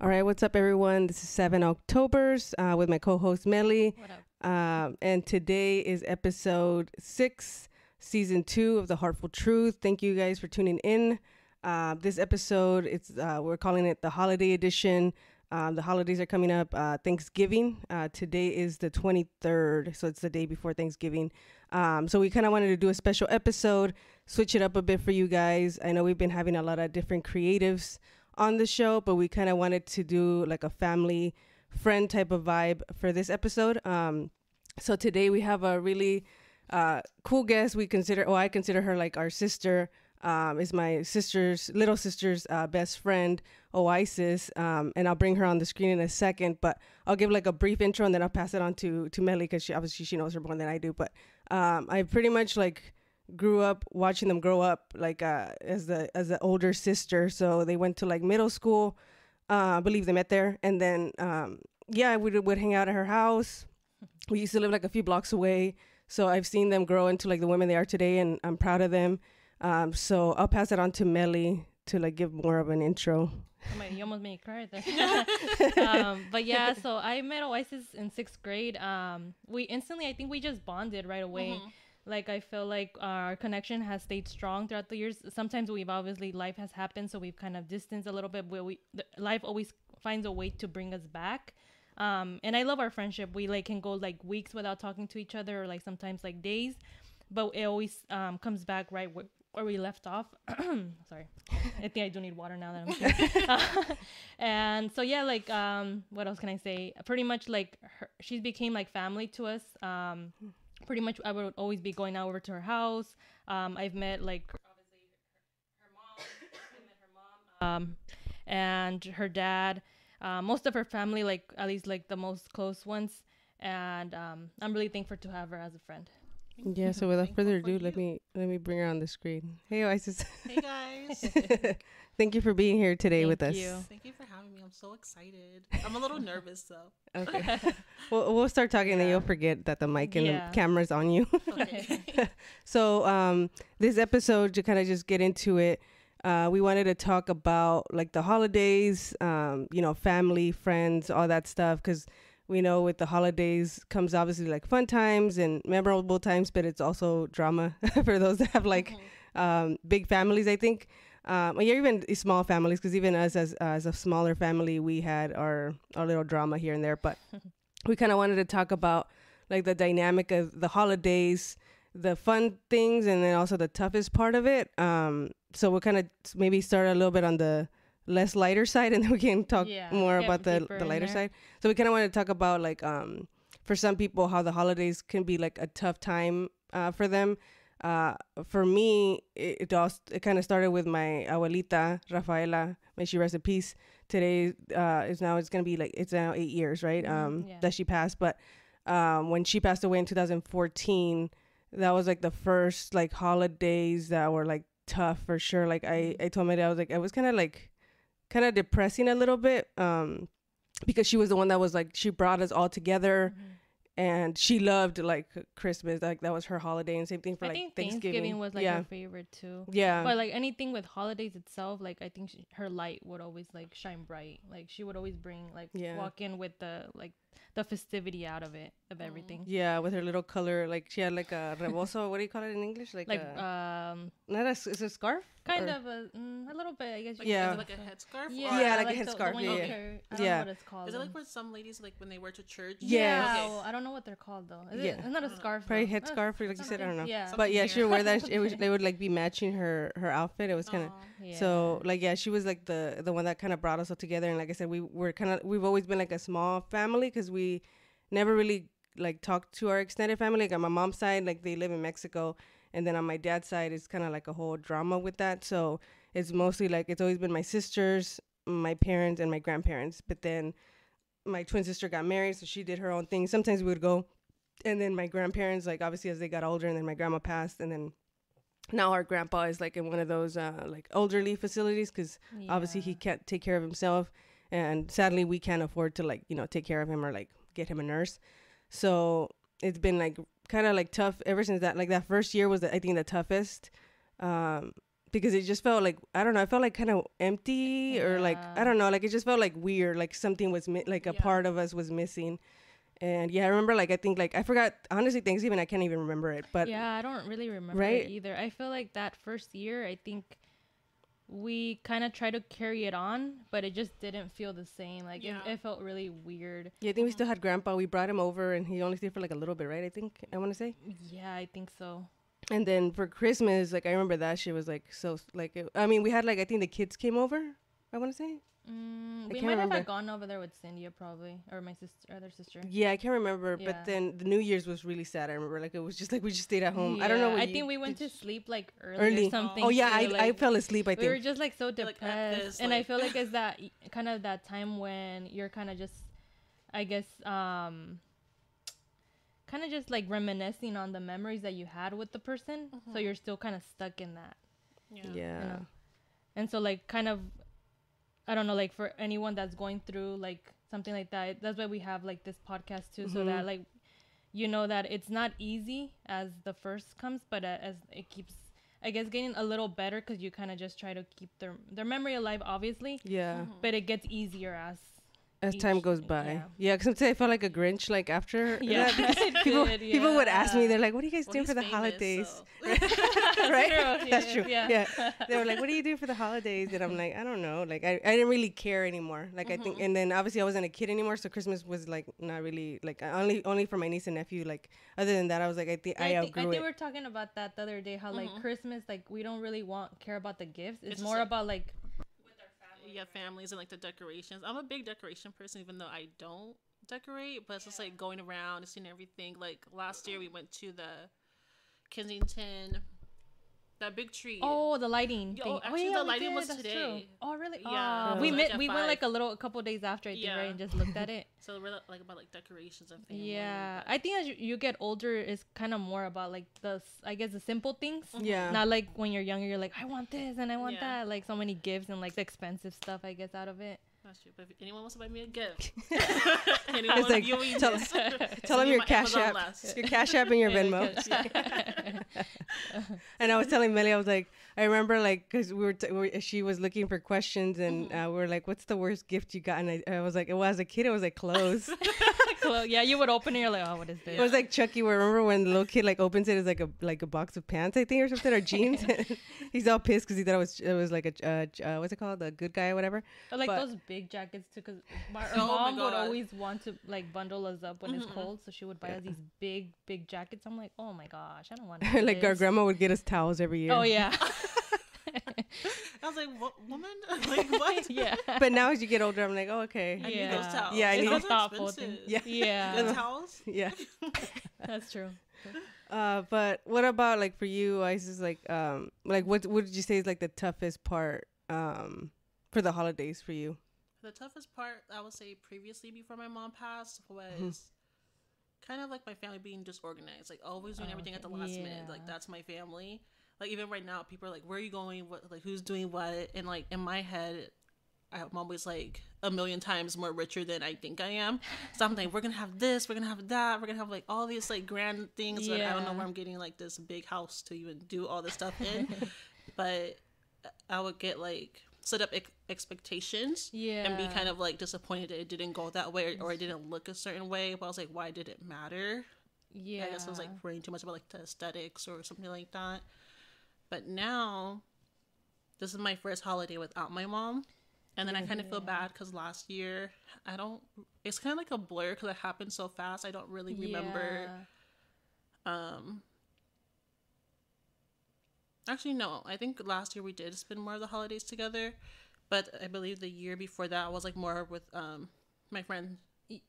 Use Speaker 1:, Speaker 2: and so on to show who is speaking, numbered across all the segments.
Speaker 1: All right, what's up, everyone? This is Seven Octoberz uh, with my co-host Melly,
Speaker 2: What up?
Speaker 1: um, and today is episode six, season two of the Heartful Truth. Thank you guys for tuning in. Uh, this episode, it's uh, we're calling it the holiday edition. Um, the holidays are coming up. Uh, Thanksgiving. Uh, today is the 23rd, so it's the day before Thanksgiving. Um, so we kind of wanted to do a special episode, switch it up a bit for you guys. I know we've been having a lot of different creatives on the show, but we kind of wanted to do like a family friend type of vibe for this episode. Um, so today we have a really uh, cool guest. We consider, well, I consider her like our sister. Um, is my sister's little sister's uh, best friend, Oisis, um, and I'll bring her on the screen in a second. But I'll give like a brief intro and then I'll pass it on to to Melly because she obviously she knows her more than I do. But um, I pretty much like grew up watching them grow up like uh, as the as the older sister. So they went to like middle school. Uh, I believe they met there, and then um, yeah, we would, would hang out at her house. We used to live like a few blocks away, so I've seen them grow into like the women they are today, and I'm proud of them. Um, so I'll pass it on to Melly to like give more of an intro.
Speaker 2: Oh my, you almost made me cry there. um, but yeah, so I met Oisis in sixth grade. Um, we instantly, I think we just bonded right away. Like I feel like our connection has stayed strong throughout the years. Sometimes we've obviously life has happened, so we've kind of distanced a little bit. Where we the, life always finds a way to bring us back. Um, and I love our friendship. We like can go like weeks without talking to each other, or like sometimes like days, but it always um, comes back right where, where we left off. Sorry, I think I do need water now that I'm. Saying. and so yeah, like um, what else can I say? Pretty much like her, she became like family to us. Um, pretty much I would always be going out over to her house. Um, I've met like obviously her, her mom, her mom, um, and her dad. Uh, most of her family, like at least like the most close ones, and um, I'm really thankful to have her as a friend.
Speaker 1: Yeah. So without further ado, let
Speaker 3: you.
Speaker 1: me let me bring her on the screen. Hey, Oisis.
Speaker 3: Hey guys.
Speaker 1: Thank you for being here today with us.
Speaker 2: Thank you.
Speaker 3: Thank you for having me. I'm so excited. I'm a little nervous though.
Speaker 1: Okay. we'll, we'll start talking, and then you'll forget that the mic and
Speaker 2: Yeah.
Speaker 1: the camera's on you.
Speaker 3: Okay.
Speaker 1: So, um, this episode to kind of just get into it, uh, we wanted to talk about like the holidays, um, you know, family, friends, all that stuff, because we know with the holidays comes obviously like fun times and memorable times, but it's also drama for those that have like um, big families. I think, um, even small families, because even us as as a smaller family, we had our our little drama here and there. But we kind of wanted to talk about like the dynamic of the holidays, the fun things, and then also the toughest part of it. Um, so we'll kind of maybe start a little bit on the less lighter side, and then we can talk
Speaker 2: Yeah,
Speaker 1: more about the the lighter side. So we kind of want to talk about like um for some people how the holidays can be like a tough time uh, for them. Uh, for me, it, it all it kind of started with my abuelita Rafaela. May she rest in peace. Today uh, is now it's gonna be like it's now eight years, right?
Speaker 2: Mhm,
Speaker 1: Um,
Speaker 2: yeah.
Speaker 1: that she passed. But um, when she passed away in 2014, that was like the first like holidays that were like tough for sure. Like I, I told my dad, I was like, I was kind of like, kind of depressing a little bit, um, because she was the one that was like, she brought us all together,
Speaker 2: Mm-hmm.
Speaker 1: And she loved like Christmas, like that was her holiday, and same thing for
Speaker 2: I
Speaker 1: like
Speaker 2: think
Speaker 1: Thanksgiving.
Speaker 2: Thanksgiving was like
Speaker 1: yeah,
Speaker 2: her favorite too.
Speaker 1: yeah,
Speaker 2: But like anything with holidays itself, like I think she, her light would always like shine bright. Like she would always bring like
Speaker 1: Yeah.
Speaker 2: walk in with the like the festivity out of it of everything.
Speaker 1: yeah, with her little color, like she had like a rebozo. what do you call it in English? Like,
Speaker 2: Like
Speaker 1: a,
Speaker 2: um,
Speaker 1: not a, s- is it a scarf?
Speaker 2: kind
Speaker 1: Or-
Speaker 2: of a mm, a little bit, I guess.
Speaker 3: Like,
Speaker 1: Yeah.
Speaker 3: Is it like a headscarf?
Speaker 2: Yeah,
Speaker 3: Or
Speaker 1: Yeah, like a
Speaker 2: the- the
Speaker 1: headscarf,
Speaker 2: one
Speaker 1: yeah, yeah.
Speaker 2: carry- I don't
Speaker 1: Yeah.
Speaker 2: know what it's called.
Speaker 3: Is it like
Speaker 2: though.
Speaker 3: where some ladies like when they wear to church?
Speaker 1: Yeah.
Speaker 2: Yeah,
Speaker 3: Okay.
Speaker 2: well, I don't know what they're called though. Is
Speaker 1: Yeah.
Speaker 2: it, it's not a scarf.
Speaker 1: Probably
Speaker 2: though.
Speaker 1: headscarf, like you said, I don't know.
Speaker 2: Yeah.
Speaker 1: But yeah, she would wear that. It was, they would like be matching her her outfit. It was kind of
Speaker 3: Aw.
Speaker 2: Yeah.
Speaker 1: So like yeah, she was like the the one that kind of brought us all together. And like I said, we were kind of we've always been like a small family because we never really like talked to our extended family. Like on my mom's side, like they live in Mexico, and then on my dad's side, it's kind of like a whole drama with that. So it's mostly like it's always been my sisters, my parents, and my grandparents. But then my twin sister got married, so she did her own thing. Sometimes we would go, and then my grandparents, like obviously as they got older, and then my grandma passed, and then now our grandpa is like in one of those uh, like elderly facilities because obviously he can't take care of himself and sadly we can't afford to like you know take care of him or like get him a nurse so it's been like kind of like tough ever since that like that first year was the, i think the toughest um because it just felt like I don't know. I felt like kind of empty or like I don't know. Like it just felt like weird. Like something was mi- like a
Speaker 3: Yeah.
Speaker 1: part of us was missing. And yeah, I remember like I think like I forgot honestly Thanksgiving I can't even remember it. But
Speaker 2: yeah, I don't really remember
Speaker 1: Right?
Speaker 2: it either. I feel like that first year, I think we kind of tried to carry it on, but it just didn't feel the same. Like
Speaker 3: Yeah.
Speaker 2: it, it felt really weird.
Speaker 1: yeah, I think we still had Grandpa. We brought him over and he only stayed for like a little bit, right? I think I want to say.
Speaker 2: Yeah, I think so.
Speaker 1: And then for Christmas, like I remember that shit was like so like it, I mean we had like I think the kids came over. I want to say.
Speaker 2: Mm, we
Speaker 1: can't
Speaker 2: might have
Speaker 1: remember.
Speaker 2: had gone over there with Cynthia probably, or my sister, other sister.
Speaker 1: Yeah, I can't remember.
Speaker 2: Yeah.
Speaker 1: But then the New Year's was really sad. I remember like it was just like we just stayed at home. I don't know. What
Speaker 2: I
Speaker 1: you-
Speaker 2: think we went to sleep like early,
Speaker 1: early.
Speaker 2: or something.
Speaker 1: Oh yeah,
Speaker 2: too,
Speaker 1: I, I fell asleep. I think.
Speaker 2: we were just like so depressed,
Speaker 3: at this,
Speaker 2: and I feel like it's that kind of that time when you're kind of just, I guess, um, kind of just like reminiscing on the memories that you had with the person. So you're still kind of stuck in that,
Speaker 3: Yeah.
Speaker 1: yeah.
Speaker 2: you know. And so like kind of, I don't know, like for anyone that's going through like something like that, that's why we have like this podcast too, so
Speaker 1: Mhm.
Speaker 2: that like, you know that it's not easy as the first comes, but uh, as it keeps. I guess getting a little better because you kind of just try to keep their their memory alive, obviously,
Speaker 1: Yeah.
Speaker 2: but it gets easier as
Speaker 1: As
Speaker 2: each-
Speaker 1: time goes by.
Speaker 2: yeah.
Speaker 1: Yeah, because sometimes I felt like a Grinch. Like after
Speaker 2: yeah,
Speaker 1: that, people
Speaker 2: did,
Speaker 1: people would ask me, they're like, "What are you guys
Speaker 3: Well,
Speaker 1: doing for the
Speaker 3: famous,
Speaker 1: holidays?"
Speaker 3: so-
Speaker 1: right?
Speaker 2: True,
Speaker 1: That's true.
Speaker 2: yeah.
Speaker 1: Yeah. They were like, "What do you do for the holidays?" And I'm like, "I don't know." Like I, I didn't really care anymore. Like I think, mm-hmm. and then obviously I wasn't a kid anymore, so Christmas was like not really like only only for my niece and nephew. Like other than that, I was like, I think
Speaker 2: Yeah,
Speaker 1: I,
Speaker 2: I, think, I
Speaker 1: outgrew
Speaker 2: think we were talking about that the other day. How like mm-hmm. Christmas, like we don't really want care about the gifts. It's,
Speaker 3: It's
Speaker 2: more
Speaker 3: like-
Speaker 2: about like
Speaker 3: yeah, families and like the decorations. I'm a big decoration person, even though I don't decorate. But it's just like going around and seeing everything. Like last year, we went to the Kensington, that big tree.
Speaker 2: oh the lighting.
Speaker 3: Yo,
Speaker 2: thing.
Speaker 3: Oh, actually,
Speaker 2: oh,
Speaker 3: the
Speaker 2: we
Speaker 3: lighting was
Speaker 2: that's true.
Speaker 3: today.
Speaker 2: Oh really?
Speaker 3: Yeah,
Speaker 2: Oh, we met.
Speaker 3: like
Speaker 2: we went like a little a couple days after I think right and just looked at it.
Speaker 3: So we're like about like decorations and things.
Speaker 2: yeah,
Speaker 3: but-
Speaker 2: I think as you, you get older, it's kind of more about like the I guess the simple things. Mm-hmm.
Speaker 1: Yeah.
Speaker 2: Not like when you're younger, you're like, I want this and I want
Speaker 3: Yeah.
Speaker 2: that. Like so many gifts and like the expensive stuff, I guess, out of it.
Speaker 3: That's true. But if anyone wants to buy me a gift, anyone
Speaker 1: like,
Speaker 3: viewing
Speaker 1: tell-
Speaker 3: this,
Speaker 1: Tell them your cash app,
Speaker 3: last.
Speaker 1: your cash app and your Venmo. And I was telling Melly, I was like, I remember like because we were, t- we she was looking for questions, and
Speaker 2: Mm-hmm.
Speaker 1: uh, we are like, "What's the worst gift you got?" And I, I was like, "Well, as a kid, it was like clothes."
Speaker 2: Clo- yeah, you would open it, you're like, oh, what is this?
Speaker 1: It was like Chucky. Where remember when the little kid like opens it as like a like a box of pants, I think, or something, or jeans. He's all pissed because he thought it was it was like a uh, j- uh, what's it called, a good guy or whatever.
Speaker 2: Or, like
Speaker 1: but-
Speaker 2: those big jackets too, because my our
Speaker 3: Oh my
Speaker 2: mom would always want to like bundle us up when it's cold, so she would buy us these big, big jackets. I'm like, oh my gosh, I don't want.
Speaker 1: like our grandma would get us towels every year.
Speaker 2: Oh yeah,
Speaker 3: I was like, what woman? like what?
Speaker 2: yeah,
Speaker 1: But now as you get older, I'm like, oh okay.
Speaker 3: I need
Speaker 2: Yeah.
Speaker 3: those towels.
Speaker 1: Yeah, I need-
Speaker 3: are
Speaker 2: It's a thoughtful
Speaker 3: expensive.
Speaker 2: thing.
Speaker 1: Yeah.
Speaker 3: The
Speaker 2: yeah,
Speaker 3: towels.
Speaker 1: Yeah.
Speaker 2: that's true.
Speaker 1: Uh, but what about like for you? I just like um like what what did you say is like the toughest part um for the holidays for you?
Speaker 3: The toughest part, I would say, previously before my mom passed, was
Speaker 1: Mm-hmm.
Speaker 3: kind of like my family being disorganized, like always doing
Speaker 2: Oh,
Speaker 3: everything at the
Speaker 2: okay.
Speaker 3: last minute. Like that's my family. Like even right now, people are like, "Where are you going? What? Like who's doing what?" And like in my head, I'm always like a million times more richer than I think I am. So I'm like, we're gonna have this, we're gonna have that, we're gonna have like all these like grand things. But I don't know where I'm getting like this big house to even do all this stuff in. but I would get like set up ex- expectations
Speaker 2: Yeah,
Speaker 3: and be kind of like disappointed that it didn't go that way or it didn't look a certain way. But I was like, why did it matter?
Speaker 2: yeah.
Speaker 3: I guess I was like worrying too much about like the aesthetics or something like that. But now, this is my first holiday without my mom. And then I kind of feel bad because last year, I don't, it's kind of like a blur because it happened so fast. I don't really remember.
Speaker 2: Yeah.
Speaker 3: Um, actually, no. I think last year we did spend more of the holidays together, but I believe the year before that I was like more with um my friend.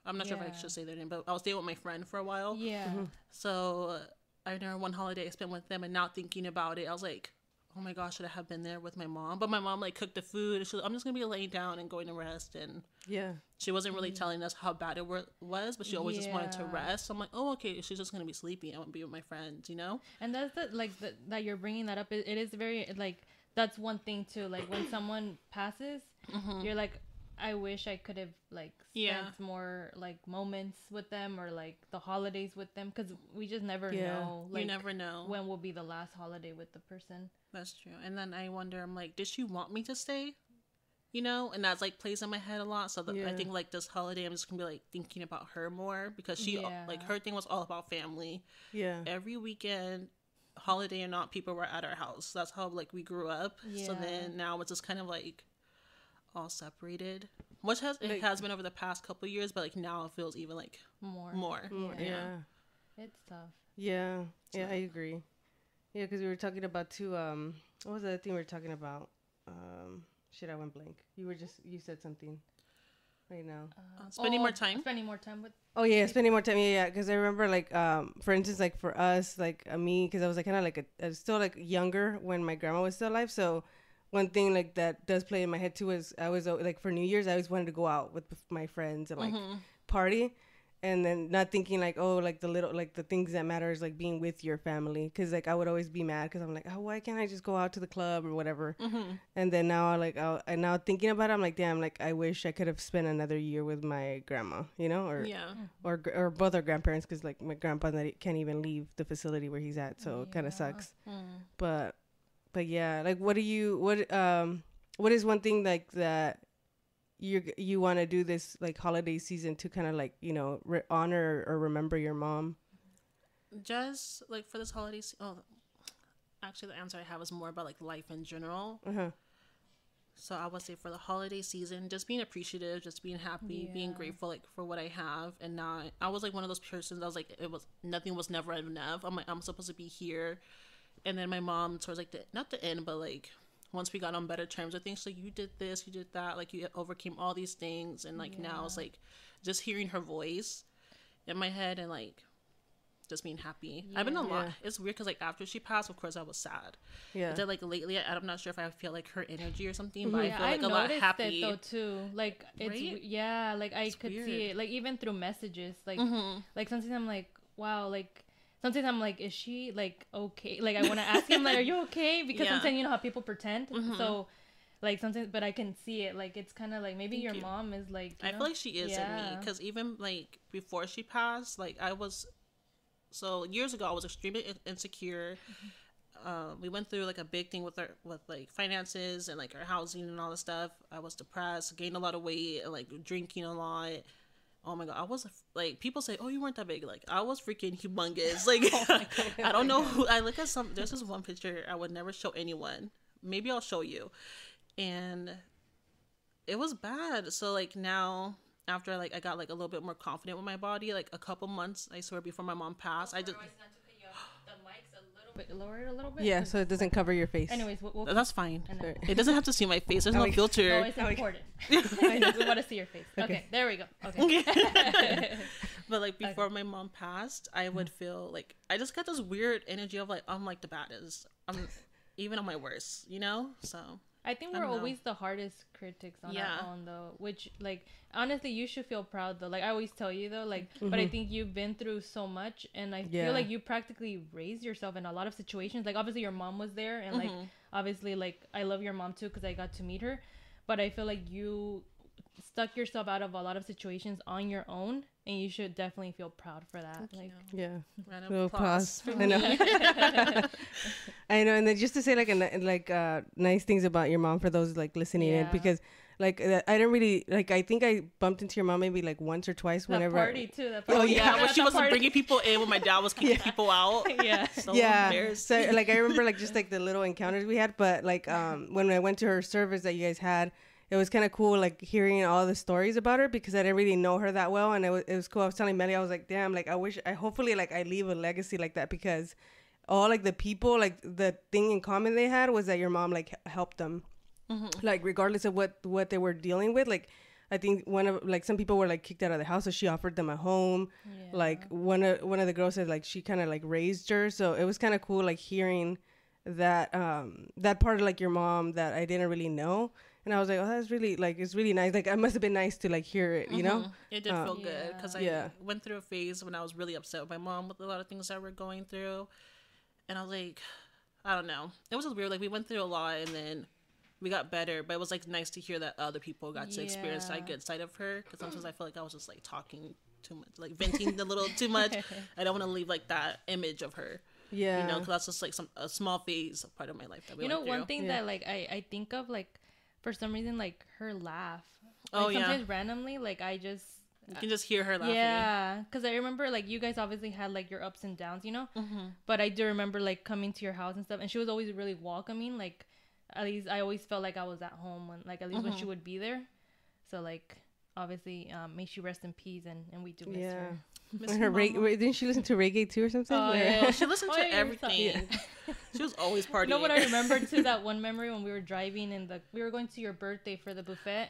Speaker 3: I'm not sure if I should say their name, but I was staying with my friend for a while.
Speaker 2: Yeah.
Speaker 3: So uh, I remember one holiday I spent with them, and not thinking about it, I was like, "Oh my gosh, should I have been there with my mom?" But my mom like cooked the food. She was, I'm just gonna be laying down and going to rest, and
Speaker 1: Yeah.
Speaker 3: she wasn't really telling us how bad it was, but she always just wanted to rest. So I'm like, "Oh, okay, she's just gonna be sleeping. I want to be with my friends," you know?
Speaker 2: And that's the like the, that you're bringing that up. It, it is very like that's one thing too. Like when someone passes,
Speaker 3: Mm-hmm.
Speaker 2: you're like, I wish I could have like spent
Speaker 3: Yeah.
Speaker 2: more like moments with them or like the holidays with them because we just never
Speaker 1: Yeah.
Speaker 2: know. Like
Speaker 3: you never know.
Speaker 2: when will be the last holiday with the person.
Speaker 3: That's true. And then I wonder, I'm like, did she want me to stay? You know, and that's like plays in my head a lot. So that I think like this holiday, I'm just gonna be like thinking about her more because she
Speaker 2: Yeah.
Speaker 3: like her thing was all about family.
Speaker 1: Yeah.
Speaker 3: Every weekend, holiday or not, people were at our house. That's how like we grew up. So then now it's just kind of like all separated, which has it
Speaker 1: Like-
Speaker 3: has been over the past couple years, but like now it feels even like
Speaker 2: More.
Speaker 3: more.
Speaker 1: More-
Speaker 2: Yeah.
Speaker 1: yeah.
Speaker 2: It's tough.
Speaker 1: Yeah, yeah, I agree. Yeah, because we were talking about two. Um, what was the thing we were talking about? Um, shit, I went blank. You were just you said something right now.
Speaker 3: Uh, spending more time.
Speaker 2: Spending more time with.
Speaker 1: Oh yeah, spending more time. Yeah, yeah. Because I remember like, um, for instance, like for us, like uh, me, because I was like kind of like a, I was still like younger when my grandma was still alive. So one thing like that does play in my head too is I was uh, like for New Year's I always wanted to go out with my friends and like mm-hmm. party. And then not thinking like oh like the little like the things that matter is like being with your family because like I would always be mad because I'm like oh why can't I just go out to the club or whatever mm-hmm. and then now I like I and now thinking about it I'm like damn like I wish I could have spent another year with my grandma you know or
Speaker 3: Yeah.
Speaker 1: or or both our grandparents because like my grandpa can't even leave the facility where he's at so it kind of
Speaker 2: Yeah.
Speaker 1: sucks mm. but but yeah like what do you what um what is one thing like that you you want to do this like holiday season to kind of like you know re- honor or remember your mom
Speaker 3: Just like for this holiday. se- Oh, actually, the answer I have is more about like life in general.
Speaker 1: uh-huh
Speaker 3: So I would say for the holiday season, just being appreciative, just being happy, being grateful like for what I have, and not. I was like one of those persons. I was like, it was nothing was never enough. I'm like, I'm supposed to be here, and then my mom towards like the not the end, but like once we got on better terms, I think so. You did this, you did that, like you overcame all these things, and like now it's like just hearing her voice in my head and like just being happy. I've been a lot.
Speaker 1: Yeah.
Speaker 3: It's weird because like after she passed, of course I was sad.
Speaker 1: yeah
Speaker 3: But then, like lately, I- I'm not sure if I feel like her energy or something, but I feel like a lot happy.
Speaker 2: it though too. Like it's
Speaker 3: Right?
Speaker 2: yeah, like I could see
Speaker 3: weird. Mm-hmm.
Speaker 2: it. Like even through messages, like like sometimes I'm like, wow, like sometimes I'm like, is she like okay? Like I want to ask him, like, are you okay? Because
Speaker 3: Yeah. Mm-hmm.
Speaker 2: sometimes you know how people pretend. So like sometimes, but I can see it. Like it's kind of like maybe
Speaker 3: Thank
Speaker 2: your
Speaker 3: you.
Speaker 2: mom is like. you
Speaker 3: I
Speaker 2: know?
Speaker 3: feel like she is in me because even like before she passed, like I was. So years ago, I was extremely insecure.
Speaker 2: Mm-hmm.
Speaker 3: Um, we went through like a big thing with our with like finances and like our housing and all this stuff. I was depressed, gained a lot of weight, and like drinking a lot. Oh my god, I was like people say, "Oh, you weren't that big." Like I was freaking humongous. Like oh I don't know. Who, I look at some. There's this one picture I would never show anyone. Maybe I'll show you. And it was bad. So like now after like I got like a little bit more confident with my body, like a couple months, I swear before my mom passed, I just
Speaker 2: But lower it a little bit.
Speaker 1: yeah
Speaker 2: 'cause-
Speaker 1: so it doesn't cover your face
Speaker 2: Anyways, we'll, we'll
Speaker 3: that's fine.
Speaker 2: and then,
Speaker 3: It doesn't have to see my face. There's no
Speaker 1: we-
Speaker 3: filter.
Speaker 2: no, it's important. I we want to see your face. Okay. there we go. Okay.
Speaker 3: But like before my mom passed, I mm-hmm. would feel like I just got this weird energy of like I'm like the baddest. I'm even on my worst, you know? So
Speaker 2: I think we're
Speaker 3: don't
Speaker 2: always the hardest critics on
Speaker 3: Yeah.
Speaker 2: our own though. Which like honestly you should feel proud though. Like I always tell you though, like but I mm-hmm. think you've been through so much and I
Speaker 1: Yeah.
Speaker 2: feel like you practically raised yourself in a lot of situations. Like obviously your mom was there and like mm-hmm. obviously like I love your mom too because I got to meet her. But I feel like you stuck yourself out of a lot of situations on your own and you should definitely feel proud for that. like
Speaker 1: yeah
Speaker 3: round of
Speaker 1: Little
Speaker 3: applause.
Speaker 1: applause. I know. I know, and then just to say like a, like uh, nice things about your mom for those like listening in because like uh, I don't really like I think I bumped into your mom maybe like once or twice
Speaker 2: that
Speaker 1: whenever.
Speaker 2: party too. That
Speaker 3: Oh
Speaker 2: party.
Speaker 3: yeah, when
Speaker 2: that
Speaker 3: she was
Speaker 2: party.
Speaker 3: bringing people in when my dad was kicking people out.
Speaker 2: yeah.
Speaker 3: So
Speaker 1: yeah, so like I remember like just like the little encounters we had, but like um when I went to her service that you guys had, it was kind of cool like hearing all the stories about her because I didn't really know her that well, and it was it was cool. I was telling Melly, I was like, damn, like I wish I hopefully like I leave a legacy like that because all like the people like the thing in common they had was that your mom like helped them, like regardless of what what they were dealing with, like. I think one of like some people were like kicked out of the house, so she offered them a home. Like one of one of the girls said like she kind of like raised her, so it was kind of cool like hearing that um that part of like your mom that I didn't really know, and I was like, oh, that's really like it's really nice. Like I must have been nice to like hear it, you know?
Speaker 3: It did
Speaker 1: Uh,
Speaker 3: feel good because I
Speaker 1: Yeah.
Speaker 3: went through a phase when I was really upset with my mom with a lot of things that we're going through, and I was like, I don't know. It was just weird. Like we went through a lot, and then we got better. But it was like nice to hear that other people got to experience
Speaker 2: Yeah.
Speaker 3: that good side of her. Because sometimes I feel like I was just like talking too much, like venting a little too much. I don't want to leave like that image of her.
Speaker 1: Yeah.
Speaker 3: You know, because that's just like some a small phase of part of my life that we
Speaker 2: you know
Speaker 3: went
Speaker 2: one thing
Speaker 1: Yeah.
Speaker 2: that like I, I think of like for some reason like her laugh
Speaker 3: Oh,
Speaker 2: like,
Speaker 3: yeah.
Speaker 2: sometimes randomly like i just
Speaker 3: You can just hear her laughing.
Speaker 2: yeah because i remember like you guys obviously had like your ups and downs you know
Speaker 3: Mm-hmm.
Speaker 2: but i do remember like coming to your house and stuff and she was always really welcoming like at least i always felt like i was at home when like at least when
Speaker 3: Mm-hmm.
Speaker 2: she would be there so like obviously um may she rest in peace and and we do miss
Speaker 1: yeah.
Speaker 2: her
Speaker 1: her
Speaker 3: you,
Speaker 1: reg- wait, didn't she listen to reggae too or something?
Speaker 2: Oh,
Speaker 1: Or-
Speaker 2: yeah.
Speaker 3: She listened
Speaker 2: Oh,
Speaker 3: to
Speaker 2: yeah,
Speaker 3: everything. she was always partying.
Speaker 2: You know what I remember too? That one memory when we were driving and the we were going to your birthday for the buffet.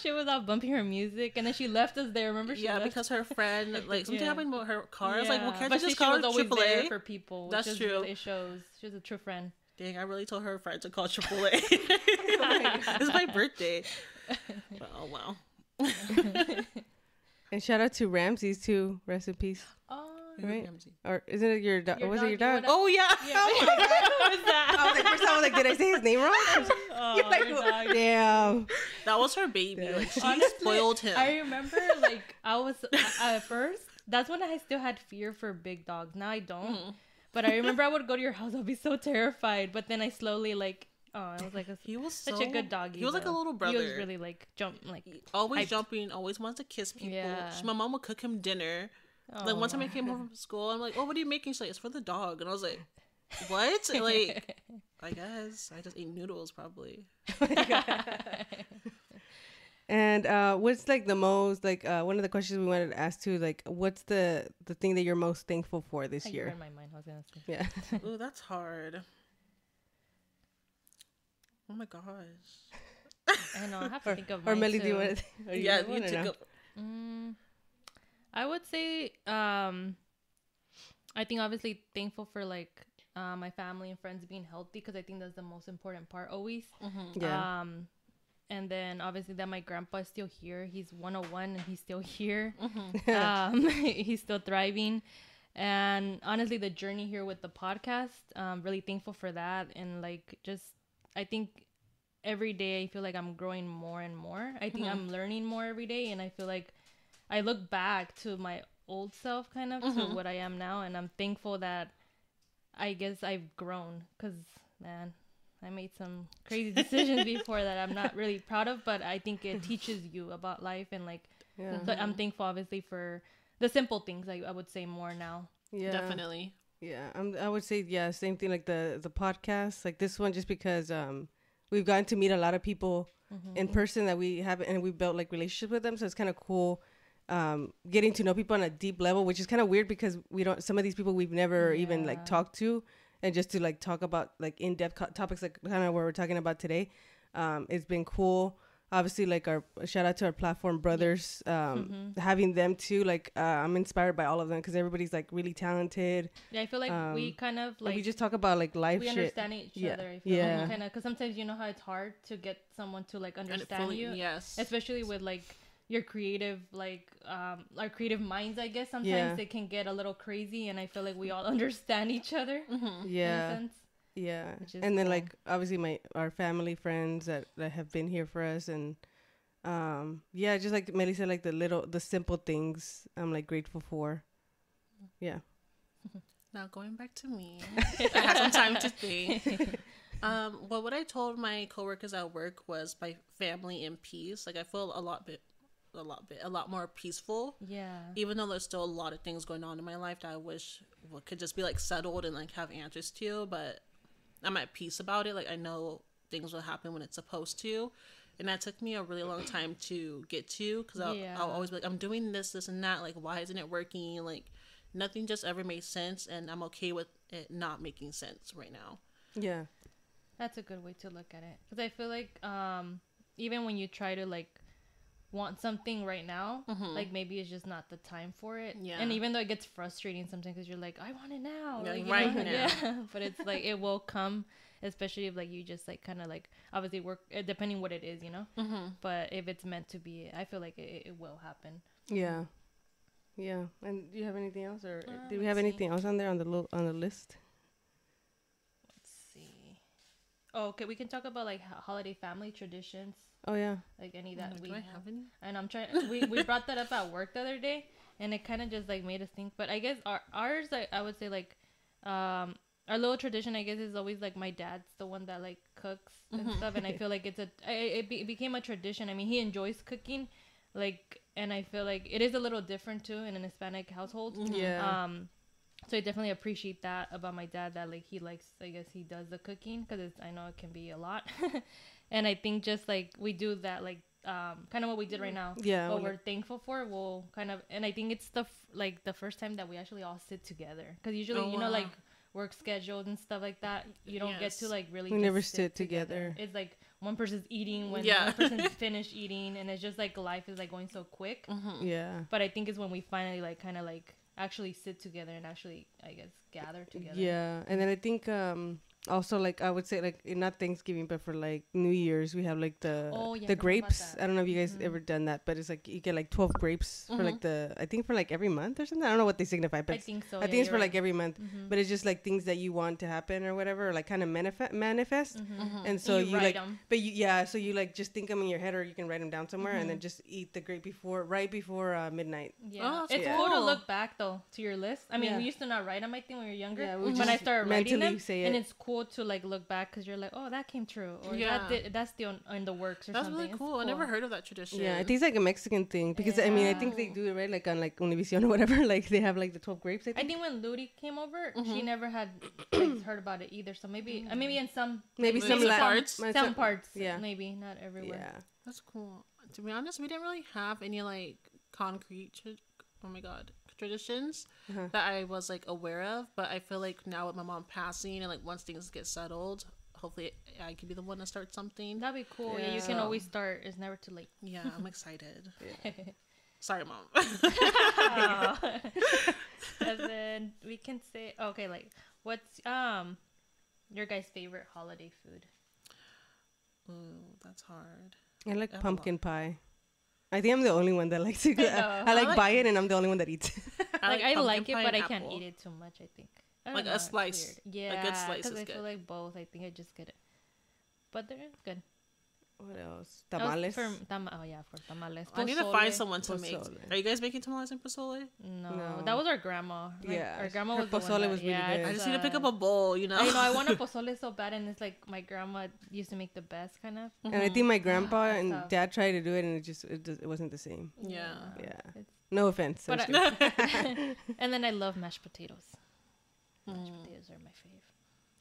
Speaker 2: she was out bumping her music, and then she left us there. Remember? She
Speaker 3: yeah,
Speaker 2: left?
Speaker 3: because her friend, like something
Speaker 2: Yeah.
Speaker 3: happened with her car. I was like, well,
Speaker 2: Yeah.
Speaker 3: can't
Speaker 2: but
Speaker 3: you
Speaker 2: she,
Speaker 3: just
Speaker 2: she
Speaker 3: call
Speaker 2: was always there
Speaker 3: AAA?
Speaker 2: for people.
Speaker 3: That's
Speaker 2: which is-
Speaker 3: true.
Speaker 2: It shows she was a true friend.
Speaker 3: Dang, I really told her friend to call AAA. it's oh my birthday. But, oh wow.
Speaker 1: And shout out to Ramses too. Rest in peace.
Speaker 2: Oh,
Speaker 1: Right?
Speaker 3: Ramsey.
Speaker 1: Or isn't it your dog?
Speaker 2: Your
Speaker 1: Was it your
Speaker 2: dog,
Speaker 1: dog?
Speaker 2: you
Speaker 3: Oh yeah.
Speaker 2: yeah. what was that?
Speaker 1: I was like, first I was like, did I say his name wrong?
Speaker 2: Oh,
Speaker 1: You're like,
Speaker 2: your dog.
Speaker 1: Damn.
Speaker 3: That was her baby. Like she
Speaker 2: Honestly,
Speaker 3: spoiled him.
Speaker 2: I remember like I was at first. That's when I still had fear for big dogs. Now I don't.
Speaker 3: Mm-hmm.
Speaker 2: But I remember I would go to your house. I'd be so terrified. But then I slowly like. Oh, I was like a,
Speaker 3: he was
Speaker 2: such
Speaker 3: so,
Speaker 2: a good doggy.
Speaker 3: He was like a little brother.
Speaker 2: He was really like jump like.
Speaker 3: always
Speaker 2: hyped.
Speaker 3: jumping, always wants to kiss people.
Speaker 2: Yeah.
Speaker 3: My mom would cook him dinner. Like one time I came home from school, I'm like, "Oh, what are you making?" She's like, "It's for the dog," and I was like, "What?" like, I guess I just ate noodles probably.
Speaker 1: And uh, what's like the most like uh, one of the questions we wanted to ask too? Like, what's the the thing that you're most thankful for this
Speaker 2: I
Speaker 1: year?
Speaker 2: read my mind. I was gonna say.
Speaker 1: Yeah.
Speaker 3: Ooh, that's hard. Oh my gosh.
Speaker 2: I know. I have to think of.
Speaker 1: or
Speaker 2: mine,
Speaker 1: Melly, do you
Speaker 2: too.
Speaker 1: want to?
Speaker 3: yeah, you took up.
Speaker 2: Mm, I would say um I think obviously thankful for like uh, my family and friends being healthy because I think that's the most important part always.
Speaker 1: Yeah.
Speaker 2: Um and then obviously that my grandpa is still here. He's 101 and he's still here. um he's still thriving. And honestly the journey here with the podcast, um really thankful for that and like just I think every day I feel like I'm growing more and more. I think I'm mm-hmm. learning more every day and I feel like I look back to my old self kind of to mm-hmm. what I am now and I'm thankful that I guess I've grown cuz man, I made some crazy decisions before that I'm not really proud of, but I think it teaches you about life and like
Speaker 1: Yeah.
Speaker 2: so I'm thankful obviously for the simple things I, I would say more now.
Speaker 1: Yeah.
Speaker 3: Definitely.
Speaker 1: Yeah, um, I would say yeah, same thing like the the podcast, like this one, just because um we've gotten to meet a lot of people in person that we haven't, and we built like relationships with them, so it's kind of cool. Um, getting to know people on a deep level, which is kind of weird because we don't. Some of these people we've never even like talked to, and just to like talk about like in depth co- topics like kind of what we're talking about today. Um, it's been cool. Obviously, like our shout out to our platform brothers, um, having them too. Like uh, I'm inspired by all of them because everybody's like really talented.
Speaker 2: Yeah, I feel like we
Speaker 1: Um,
Speaker 2: kind of
Speaker 1: Like
Speaker 2: like
Speaker 1: we just talk about like life
Speaker 2: we
Speaker 1: shit.
Speaker 2: understand each
Speaker 1: Yeah.
Speaker 2: other. I feel
Speaker 1: Yeah.
Speaker 2: like, kind of because sometimes you know how it's hard to get someone to like understand
Speaker 3: fully,
Speaker 2: you,
Speaker 3: yes.
Speaker 2: especially with like your creative like um our creative minds. I guess sometimes
Speaker 1: Yeah.
Speaker 2: they can get a little crazy, and I feel like we all understand each other. In a
Speaker 1: Yeah,
Speaker 2: sense.
Speaker 1: Yeah.
Speaker 2: Which is
Speaker 1: And then
Speaker 2: cool.
Speaker 1: like obviously my our family friends that that have been here for us and um yeah, just like Melly said, like the little the simple things I'm like grateful for. Yeah.
Speaker 3: Now going back to me, I had some time to think. Um, well, what I told my coworkers at work was my family in peace. Like I feel a lot bit, a lot bit, a lot more peaceful.
Speaker 2: Yeah.
Speaker 3: Even though there's still a lot of things going on in my life that I wish well, could just be like settled and like have answers to, but I'm at peace about it. Like I know things will happen when it's supposed to. And that took me a really long time to get to because I'll,
Speaker 2: Yeah.
Speaker 3: I'll always be like, I'm doing this, this, and that. Like, why isn't it working? Like, nothing just ever made sense, and I'm okay with it not making sense right now.
Speaker 1: Yeah.
Speaker 2: That's a good way to look at it. Because I feel like um, even when you try to like want something right now, like maybe it's just not the time for it.
Speaker 3: Mm-hmm. Yeah.
Speaker 2: And even though it gets frustrating sometimes because you're like, I want it now.
Speaker 3: Yeah,
Speaker 2: like,
Speaker 3: right
Speaker 2: know?
Speaker 3: now.
Speaker 2: Yeah. but it's like it will come, especially if like you just like kind of like obviously work uh, depending what it is, you know.
Speaker 3: Mm-hmm.
Speaker 2: But if it's meant to be, I feel like it, it will happen.
Speaker 1: Yeah. Yeah. And do you have anything else or
Speaker 2: Uh,
Speaker 1: do we
Speaker 2: let's
Speaker 1: have
Speaker 2: see.
Speaker 1: anything else on there on the lo- on the list?
Speaker 2: Let's see. Oh, okay. We can talk about like holiday family traditions,
Speaker 1: Oh yeah.
Speaker 2: like any that
Speaker 3: Do
Speaker 2: we
Speaker 3: I
Speaker 2: have.
Speaker 3: have any?
Speaker 2: And I'm trying. We we brought that up at work the other day, and it kind of just like made us think. But I guess our ours, I, I would say like, um, our little tradition, I guess, is always like my dad's the one that like cooks and stuff, and I feel like it's a it, be, it became a tradition. I mean, he enjoys cooking, like, and I feel like it is a little different too in an Hispanic household.
Speaker 1: Yeah.
Speaker 2: Um, so I definitely appreciate that about my dad that like he likes I guess he does the cooking because I know it can be a lot, and I think just like we do that like um kind of what we did right now.
Speaker 1: Yeah,
Speaker 2: What we're thankful for, we'll kind of and I think it's the f- like the first time that we actually all sit together because usually
Speaker 3: Oh,
Speaker 2: you know
Speaker 3: wow.
Speaker 2: like work schedules and stuff like that you don't get to like really
Speaker 1: We never
Speaker 2: sit
Speaker 1: sit together.
Speaker 2: It's like one person's eating when
Speaker 3: Yeah.
Speaker 2: one person's finished eating and it's just like life is like going so quick
Speaker 3: Mm-hmm.
Speaker 1: Yeah.
Speaker 2: but I think it's when we finally like kind of like actually sit together and actually I guess gather together.
Speaker 1: Yeah, and then I think um also like I would say like eh, not Thanksgiving but for like New Year's we have like the
Speaker 2: Oh, yeah,
Speaker 1: the grapes.
Speaker 2: Mm-hmm.
Speaker 1: I don't know if you guys ever done that, but it's like you get like twelve grapes for like the I think for like every month or something. I don't know what they signify, but
Speaker 2: I think so.
Speaker 1: I
Speaker 2: yeah,
Speaker 1: think it's
Speaker 2: you're
Speaker 1: for like every month, but it's just like things that you want to happen or whatever, or like kind of manifest manifest. And so
Speaker 2: you
Speaker 1: you,
Speaker 2: write
Speaker 1: like,
Speaker 2: 'em.
Speaker 1: but you yeah, so you like just think them in your head, or you can write them down somewhere, and
Speaker 2: Mm-hmm.
Speaker 1: then just eat the grape before right before uh, midnight.
Speaker 2: Yeah,
Speaker 3: Oh, that's
Speaker 2: it's
Speaker 1: cool.
Speaker 2: cool to look back though to your list. I mean,
Speaker 1: Yeah.
Speaker 2: we used to not write them. I think when we were younger.
Speaker 1: Yeah, we
Speaker 2: when I started writing them,
Speaker 1: say
Speaker 2: and it's cool to like look back because you're like, oh, that came true, or
Speaker 3: Yeah.
Speaker 2: that did, that's still in the works or
Speaker 3: That's
Speaker 2: something.
Speaker 3: really
Speaker 2: It's
Speaker 3: cool. I never heard of that tradition.
Speaker 1: Yeah, I think it's like a Mexican thing because I mean I think they do it right like on like Univision or whatever. Like they have like the twelve grapes. I think,
Speaker 2: I
Speaker 1: think.
Speaker 2: think when Ludi came over, she never had like, heard about it either. So maybe, uh, maybe in some
Speaker 1: Maybe
Speaker 3: Maybe
Speaker 1: some
Speaker 3: some parts.
Speaker 1: might-
Speaker 2: some parts,
Speaker 1: yeah.
Speaker 2: maybe not everywhere.
Speaker 1: Yeah.
Speaker 3: That's cool. To be honest, we didn't really have any like concrete. Tra- oh my god, traditions
Speaker 1: Uh-huh.
Speaker 3: that I was like aware of. But I feel like now with my mom passing and like once things get settled, hopefully I could be the one to start something.
Speaker 2: That'd be cool. Yeah, you can always start. It's never too late.
Speaker 3: Yeah, I'm excited. Sorry, mom.
Speaker 2: and then we can say, okay, like, what's um your guys' favorite holiday food?
Speaker 3: Ooh, that's hard.
Speaker 1: I like
Speaker 3: I
Speaker 1: pumpkin pie. I think I'm the only one that likes it.
Speaker 2: I
Speaker 1: I. I like
Speaker 3: I like-
Speaker 1: buy it and I'm the only one that eats. it.
Speaker 2: like I like it, but I can't eat it too much. I think I
Speaker 3: Like a
Speaker 2: know, it's
Speaker 3: slice.
Speaker 2: weird.
Speaker 3: A good slice
Speaker 2: because
Speaker 3: is
Speaker 2: I
Speaker 3: good.
Speaker 2: feel like both. I think I just get it, but they're good.
Speaker 1: What else?
Speaker 2: That
Speaker 1: Tamales.
Speaker 2: For, tam- oh yeah, for tamales.
Speaker 3: I need to find someone to make. Are you guys making tamales and pozole?
Speaker 2: No,
Speaker 1: No.
Speaker 2: that was our grandma. Like,
Speaker 1: Yeah,
Speaker 2: our grandma
Speaker 1: her
Speaker 2: was the one
Speaker 1: pozole
Speaker 2: that-
Speaker 1: was really
Speaker 2: yeah,
Speaker 1: good.
Speaker 3: I
Speaker 2: it's,
Speaker 3: just need to pick up a bowl. You know.
Speaker 2: I know I want a pozole so bad, and it's like my grandma used to make the best kind of.
Speaker 1: and I think my grandpa
Speaker 2: That's
Speaker 1: and
Speaker 2: tough.
Speaker 1: dad tried to do it and it just it, just, it wasn't the same.
Speaker 3: Yeah.
Speaker 1: Yeah.
Speaker 2: It's-
Speaker 1: No offense.
Speaker 2: But I- and then I love mashed potatoes. Mashed
Speaker 3: Mm.
Speaker 2: potatoes are my fave.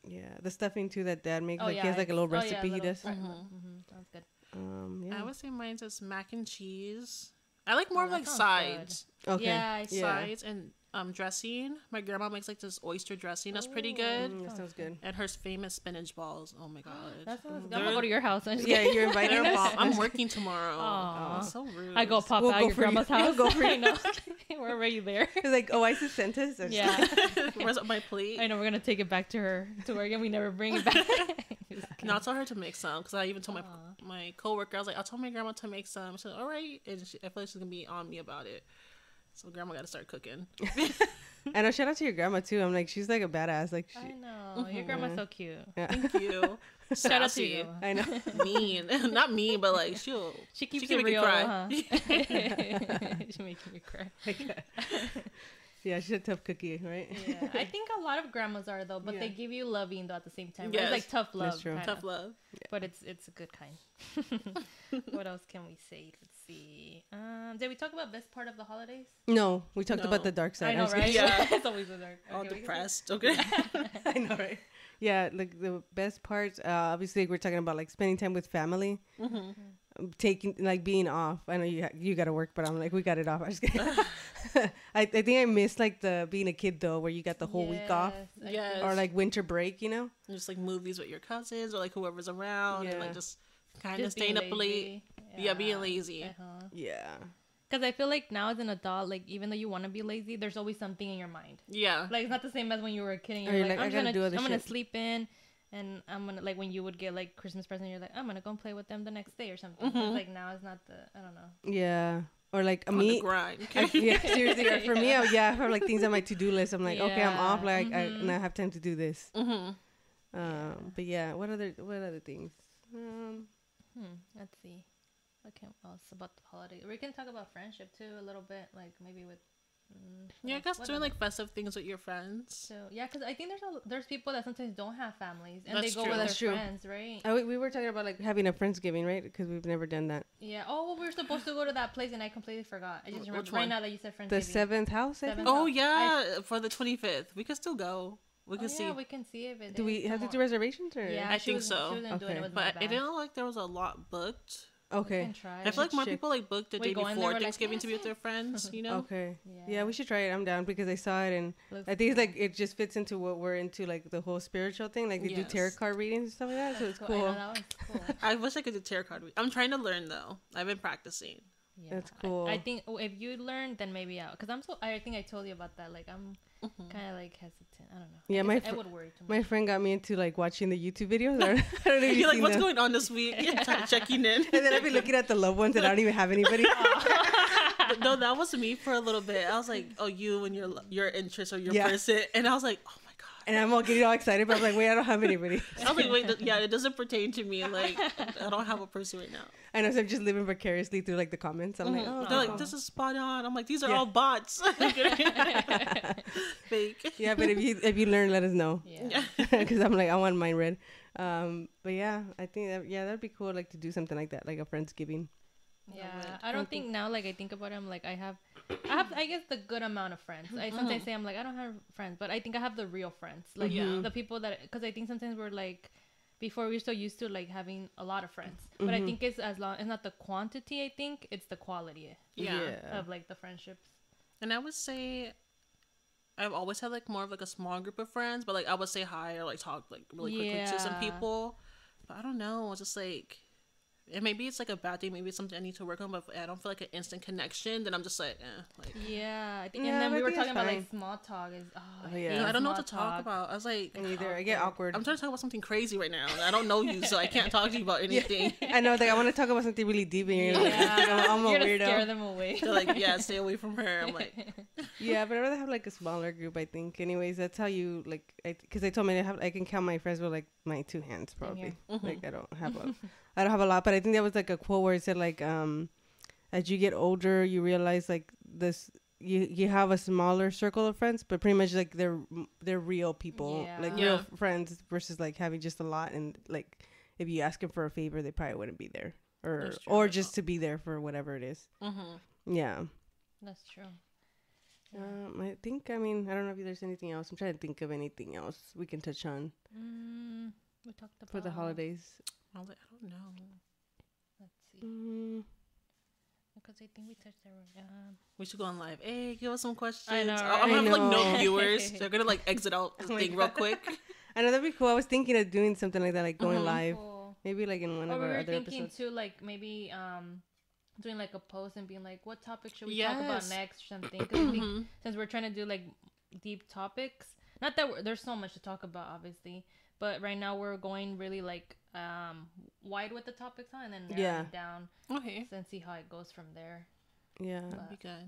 Speaker 1: Yeah, the stuffing too that dad makes.
Speaker 2: Oh
Speaker 1: like
Speaker 2: yeah,
Speaker 1: he has like a little
Speaker 2: it's- oh, yeah,
Speaker 1: recipe he does.
Speaker 2: right, mhm, sounds good.
Speaker 1: Um, yeah.
Speaker 3: I would say mine's just mac and cheese. I like more
Speaker 2: Oh,
Speaker 3: of like
Speaker 2: sounds
Speaker 3: sides,
Speaker 1: okay.
Speaker 2: Yeah,
Speaker 1: Yeah.
Speaker 3: sides and um dressing. My grandma makes like this oyster dressing. That's pretty good.
Speaker 1: Mm, that sounds good.
Speaker 3: And her famous spinach balls. Oh my god.
Speaker 2: That sounds. I'm gonna go to your house. I'm
Speaker 1: Yeah, you're invited.
Speaker 3: I'm working tomorrow.
Speaker 2: Aw.
Speaker 3: Oh, so rude.
Speaker 2: I go pop
Speaker 1: We'll
Speaker 2: out
Speaker 1: go
Speaker 2: your
Speaker 1: for you.
Speaker 2: grandma's
Speaker 1: We'll
Speaker 2: house.
Speaker 1: go for you.
Speaker 2: know. We're already there.
Speaker 1: It's like, oh, I sent us. Or
Speaker 2: Yeah,
Speaker 3: Where's my plate?
Speaker 2: I know. We're gonna take it back to her to work, and we never bring it back. Just kidding.
Speaker 3: No, I'll tell her to make some because I even told my
Speaker 2: Aw.
Speaker 3: my coworker I was like, I told my grandma to make some. She said, all right, and she, I feel like she's gonna be on me about it. So grandma got to start cooking.
Speaker 1: And I know. Shout out to your grandma too. I'm like, she's like a badass. Like, she,
Speaker 2: I know your grandma's so cute.
Speaker 1: yeah.
Speaker 3: Thank you.
Speaker 2: Shout out to
Speaker 3: Sassy.
Speaker 2: you.
Speaker 1: I know.
Speaker 3: mean, not mean, but like she'll.
Speaker 2: She keeps
Speaker 3: can
Speaker 2: it
Speaker 3: make you
Speaker 2: real,
Speaker 3: cry.
Speaker 2: huh? She's making me cry.
Speaker 1: yeah, she's a tough cookie, right?
Speaker 2: Yeah, I think a lot of grandmas are though, but they give you loving though at the same time. right? It's like tough love, That's
Speaker 1: true.
Speaker 2: kinda.
Speaker 3: Tough love.
Speaker 2: but it's it's a good kind. what else can we say? Let's see. Um, did we talk about best part of the holidays?
Speaker 1: No, we talked about the dark side.
Speaker 2: I
Speaker 1: I'm
Speaker 2: know,
Speaker 1: just
Speaker 2: right?
Speaker 1: kidding.
Speaker 3: Yeah.
Speaker 2: it's always the dark.
Speaker 3: All
Speaker 2: Okay, we can-
Speaker 3: depressed. Okay.
Speaker 1: I know, right? Yeah, like the best part. Uh, obviously, we're talking about like spending time with family,
Speaker 3: Mm-hmm.
Speaker 1: um, taking like being off. I know you ha- you got to work, but I'm like we got it off. I just kidding. I I think I miss like the being a kid though, where you got the whole week off,
Speaker 2: Yes, I
Speaker 3: Yes.
Speaker 2: think-
Speaker 1: or like winter break. You know?
Speaker 3: just like movies with your cousins or like whoever's around and like just kind of
Speaker 2: just
Speaker 3: staying up late.
Speaker 2: Lazy.
Speaker 3: Yeah, being lazy.
Speaker 2: Uh-huh.
Speaker 1: Yeah.
Speaker 2: Because I feel like now as an adult, like even though you want to be lazy, there's always something in your mind.
Speaker 3: Yeah.
Speaker 2: Like it's not the same as when you were a kid and you're
Speaker 1: you're
Speaker 2: like,
Speaker 1: like, I
Speaker 2: I'm
Speaker 1: gotta
Speaker 2: gonna,
Speaker 1: do other
Speaker 2: I'm gonna sleep in, and I'm gonna like when you would get like Christmas present, you're like, I'm gonna go and play with them the next day or something. It's
Speaker 3: Mhm.
Speaker 2: like now it's not the, I don't know.
Speaker 1: Yeah. Or like
Speaker 3: On the
Speaker 1: me.
Speaker 3: grind.
Speaker 1: yeah, seriously. Or for me, I, yeah, I have like things on my to do list. I'm like, okay, I'm off. Like, I,
Speaker 2: Mhm.
Speaker 1: and I have time to do this.
Speaker 3: mm-hmm.
Speaker 1: Um, but yeah, what other what other things? Um,
Speaker 2: Hmm. Let's see. What can else about the holiday? We can talk about friendship too a little bit, like maybe with. Mm, what
Speaker 3: Yeah, I guess doing like festive things with your friends.
Speaker 2: So yeah, because I think there's a, there's people that sometimes don't have families and
Speaker 3: That's
Speaker 2: they go
Speaker 3: true.
Speaker 2: with
Speaker 1: That's
Speaker 2: their
Speaker 1: true.
Speaker 2: friends, right?
Speaker 1: I, we were talking about like having a friendsgiving, right? Because we've never done that.
Speaker 2: Yeah. Oh, well, we were supposed to go to that place and I completely forgot. I just remember right now that you said friends.
Speaker 1: The seventh house.
Speaker 2: Seventh?
Speaker 3: Oh
Speaker 2: I-
Speaker 3: yeah, for the twenty fifth, we could still go. We
Speaker 2: Oh,
Speaker 3: could see,
Speaker 2: yeah, we can see if it.
Speaker 1: Do we
Speaker 2: is
Speaker 1: have to do reservations or?
Speaker 2: Yeah,
Speaker 3: I
Speaker 2: she
Speaker 3: think
Speaker 2: was,
Speaker 3: so.
Speaker 2: She wasn't doing
Speaker 1: Okay.
Speaker 2: it with
Speaker 3: but
Speaker 2: my
Speaker 3: it didn't look like there was a lot booked.
Speaker 1: Okay.
Speaker 2: Can try.
Speaker 3: I feel like more
Speaker 1: check.
Speaker 3: people like booked the
Speaker 2: We
Speaker 3: day
Speaker 2: go there,
Speaker 3: before
Speaker 2: like,
Speaker 3: Thanksgiving to be with their friends. You know.
Speaker 1: Okay.
Speaker 2: Yeah.
Speaker 1: Yeah. we should try it. I'm down because I saw it and
Speaker 2: Looks
Speaker 1: I think it's like it just fits into what we're into, like the whole spiritual thing. Like they do tarot card readings and stuff like that, so it's
Speaker 2: I
Speaker 1: cool.
Speaker 2: know, that cool.
Speaker 3: I wish I could do tarot card. read- I'm trying to learn though. I've been practicing.
Speaker 2: Yeah,
Speaker 1: That's cool.
Speaker 2: I, think oh, if you learn, then maybe out. Cause I'm so. I think I told you about that. Like I'm Mm-hmm. kind of like hesitant. I don't know.
Speaker 1: Yeah, my fr-
Speaker 2: I would worry too much.
Speaker 1: My friend got me into like watching the YouTube videos. I don't I don't know if
Speaker 3: You're like, what's
Speaker 1: them.
Speaker 3: going on this week? Yeah, checking in.
Speaker 1: And then I'd be looking at the loved ones and I don't even have anybody.
Speaker 3: No, that was me for a little bit. I was like, oh, you and your your interest or your
Speaker 1: Yeah.
Speaker 3: person, and I was like, oh my god.
Speaker 1: And I'm all getting all excited, but I'm like, wait, I don't have anybody.
Speaker 3: I was like, wait, th- yeah, it doesn't pertain to me. Like, I don't have a person right now.
Speaker 1: I know, so I'm just living vicariously through like the comments. I'm like, oh,
Speaker 3: They're like, this is spot on. I'm like, these are
Speaker 1: Yeah.
Speaker 3: all bots. Fake.
Speaker 1: yeah, but if you if you learn, let us know.
Speaker 2: yeah.
Speaker 1: because I'm like I want mine read. Um, but yeah, I think that yeah that'd be cool like to do something like that, like a friendsgiving.
Speaker 2: Yeah, I don't think now. Like I think about it, I'm like I have, I have, I guess the good amount of friends. I mm-hmm. sometimes say I'm like I don't have friends, but I think I have the real friends, like
Speaker 3: Yeah.
Speaker 2: the people that. Because I think sometimes we're like, before we are so used to like having a lot of friends, but I mm-hmm. think it's as long it's not the quantity. I think it's the quality
Speaker 3: Yeah.
Speaker 2: of like the friendships.
Speaker 3: And I would say I've always had like more of like a small group of friends, but like I would say hi or like talk like really quickly to some people. But I don't know. It's just like and maybe it's like a bad thing. Maybe it's something I need to work on. But if I don't feel like an instant connection, then I'm just like, eh. Like,
Speaker 2: Yeah, I think.
Speaker 1: Yeah,
Speaker 2: and then we were talking about
Speaker 1: fine.
Speaker 2: like small talk. Is oh,
Speaker 1: Oh,
Speaker 2: I
Speaker 1: yeah.
Speaker 2: hate
Speaker 3: I don't know what to
Speaker 2: small
Speaker 3: talk about. I was like,
Speaker 1: Me neither. I get awkward.
Speaker 3: I'm trying to talk about something crazy right now. I don't know you, so I can't talk to you about anything.
Speaker 1: I know, like I want to talk about something really deep, and you're like,
Speaker 2: Yeah,
Speaker 1: I'm a
Speaker 2: you're gonna
Speaker 1: weirdo.
Speaker 2: scare them away.
Speaker 3: They're like, yeah, stay away from her. I'm like,
Speaker 1: Yeah, but I'd rather have like a smaller group. I think. Anyways, that's how you like. Because I, told me I have I can count my friends with like my two hands probably.
Speaker 2: here.
Speaker 1: Like I don't have a, I don't have a lot. But I think that was like a quote where it said like um, as you get older, you realize like this. You, you have a smaller circle of friends, but pretty much like they're they're real people, like
Speaker 2: Yeah.
Speaker 1: real friends versus like having just a lot and like if you ask them for a favor, they probably wouldn't be there, or or just to be there for whatever it is.
Speaker 3: mm-hmm.
Speaker 1: Yeah.
Speaker 2: That's true.
Speaker 1: Um, I think I mean I don't know if there's anything else. I'm trying to think of anything else we can touch on
Speaker 2: Mm, we talked about
Speaker 1: for the holidays.
Speaker 3: I I don't know.
Speaker 2: Let's see,
Speaker 1: Mm,
Speaker 2: because I think we touched every. Um,
Speaker 3: We should go on live. Hey, give us some questions.
Speaker 2: I know,
Speaker 3: I'm
Speaker 2: right?
Speaker 3: gonna
Speaker 1: I
Speaker 3: have like no viewers. They're gonna like exit out the
Speaker 1: Oh my
Speaker 3: thing real quick.
Speaker 1: I know that'd be cool. I was thinking of doing something like that, like going
Speaker 3: Mhm.
Speaker 1: live,
Speaker 2: cool.
Speaker 1: maybe like in one
Speaker 2: Or
Speaker 1: of
Speaker 2: we
Speaker 1: our
Speaker 2: were
Speaker 1: other
Speaker 2: thinking
Speaker 1: episodes.
Speaker 2: too, like maybe um, doing like a post and being like, what topic should we talk about next or something? 'Cause I think
Speaker 3: Mhm.
Speaker 2: since we're trying to do like deep topics, not that we're, there's so much to talk about, obviously, but right now we're going really like um wide with the topics on and then narrowing
Speaker 1: Yeah.
Speaker 2: down
Speaker 3: Okay,
Speaker 2: and see how it goes from there.
Speaker 1: Yeah,
Speaker 3: that'd be good.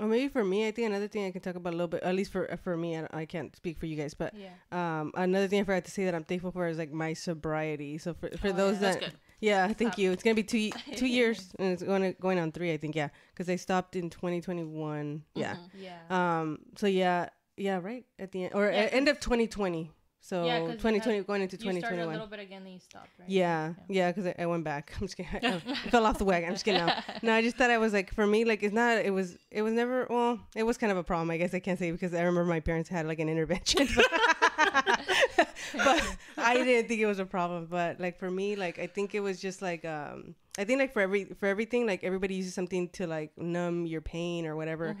Speaker 1: or maybe for me, I think another thing I can talk about a little bit, at least for for me, I, I can't speak for you guys, but
Speaker 2: Yeah.
Speaker 1: um, another thing I forgot to say that I'm thankful for is like my sobriety. So for for
Speaker 2: Oh,
Speaker 1: those
Speaker 2: yeah.
Speaker 3: That's
Speaker 1: that
Speaker 3: good.
Speaker 1: Yeah, thank
Speaker 2: Stop.
Speaker 1: you. It's gonna be two two years, and it's going to, going on three, I think. Yeah, because I stopped in 2021. Yeah.
Speaker 3: Mhm.
Speaker 2: Yeah.
Speaker 1: Um. So yeah, yeah, right at the end or
Speaker 2: Yeah,
Speaker 1: uh, end of 2020. So
Speaker 2: Yeah, 'cause you
Speaker 1: 2020
Speaker 2: had-
Speaker 1: going into
Speaker 2: you started a
Speaker 1: 2021.
Speaker 2: little bit again, then you stopped, right?
Speaker 1: Yeah, yeah, because I, I went back. I'm just kidding. I, I fell off the wagon. I'm just kidding. No. no, I just thought I was like, for me, like, it's not. It was. It was never. Well, it was kind of a problem. I guess I can't say because I remember my parents had like an intervention, but, but I didn't think it was a problem. But like for me, like I think it was just like um. I think like for every for everything, like everybody uses something to like numb your pain or whatever.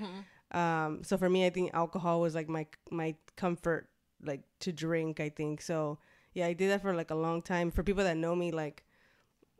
Speaker 1: Um. So for me, I think alcohol was like my my comfort, like to drink. I think so yeah i did that for like a long time for people that know me like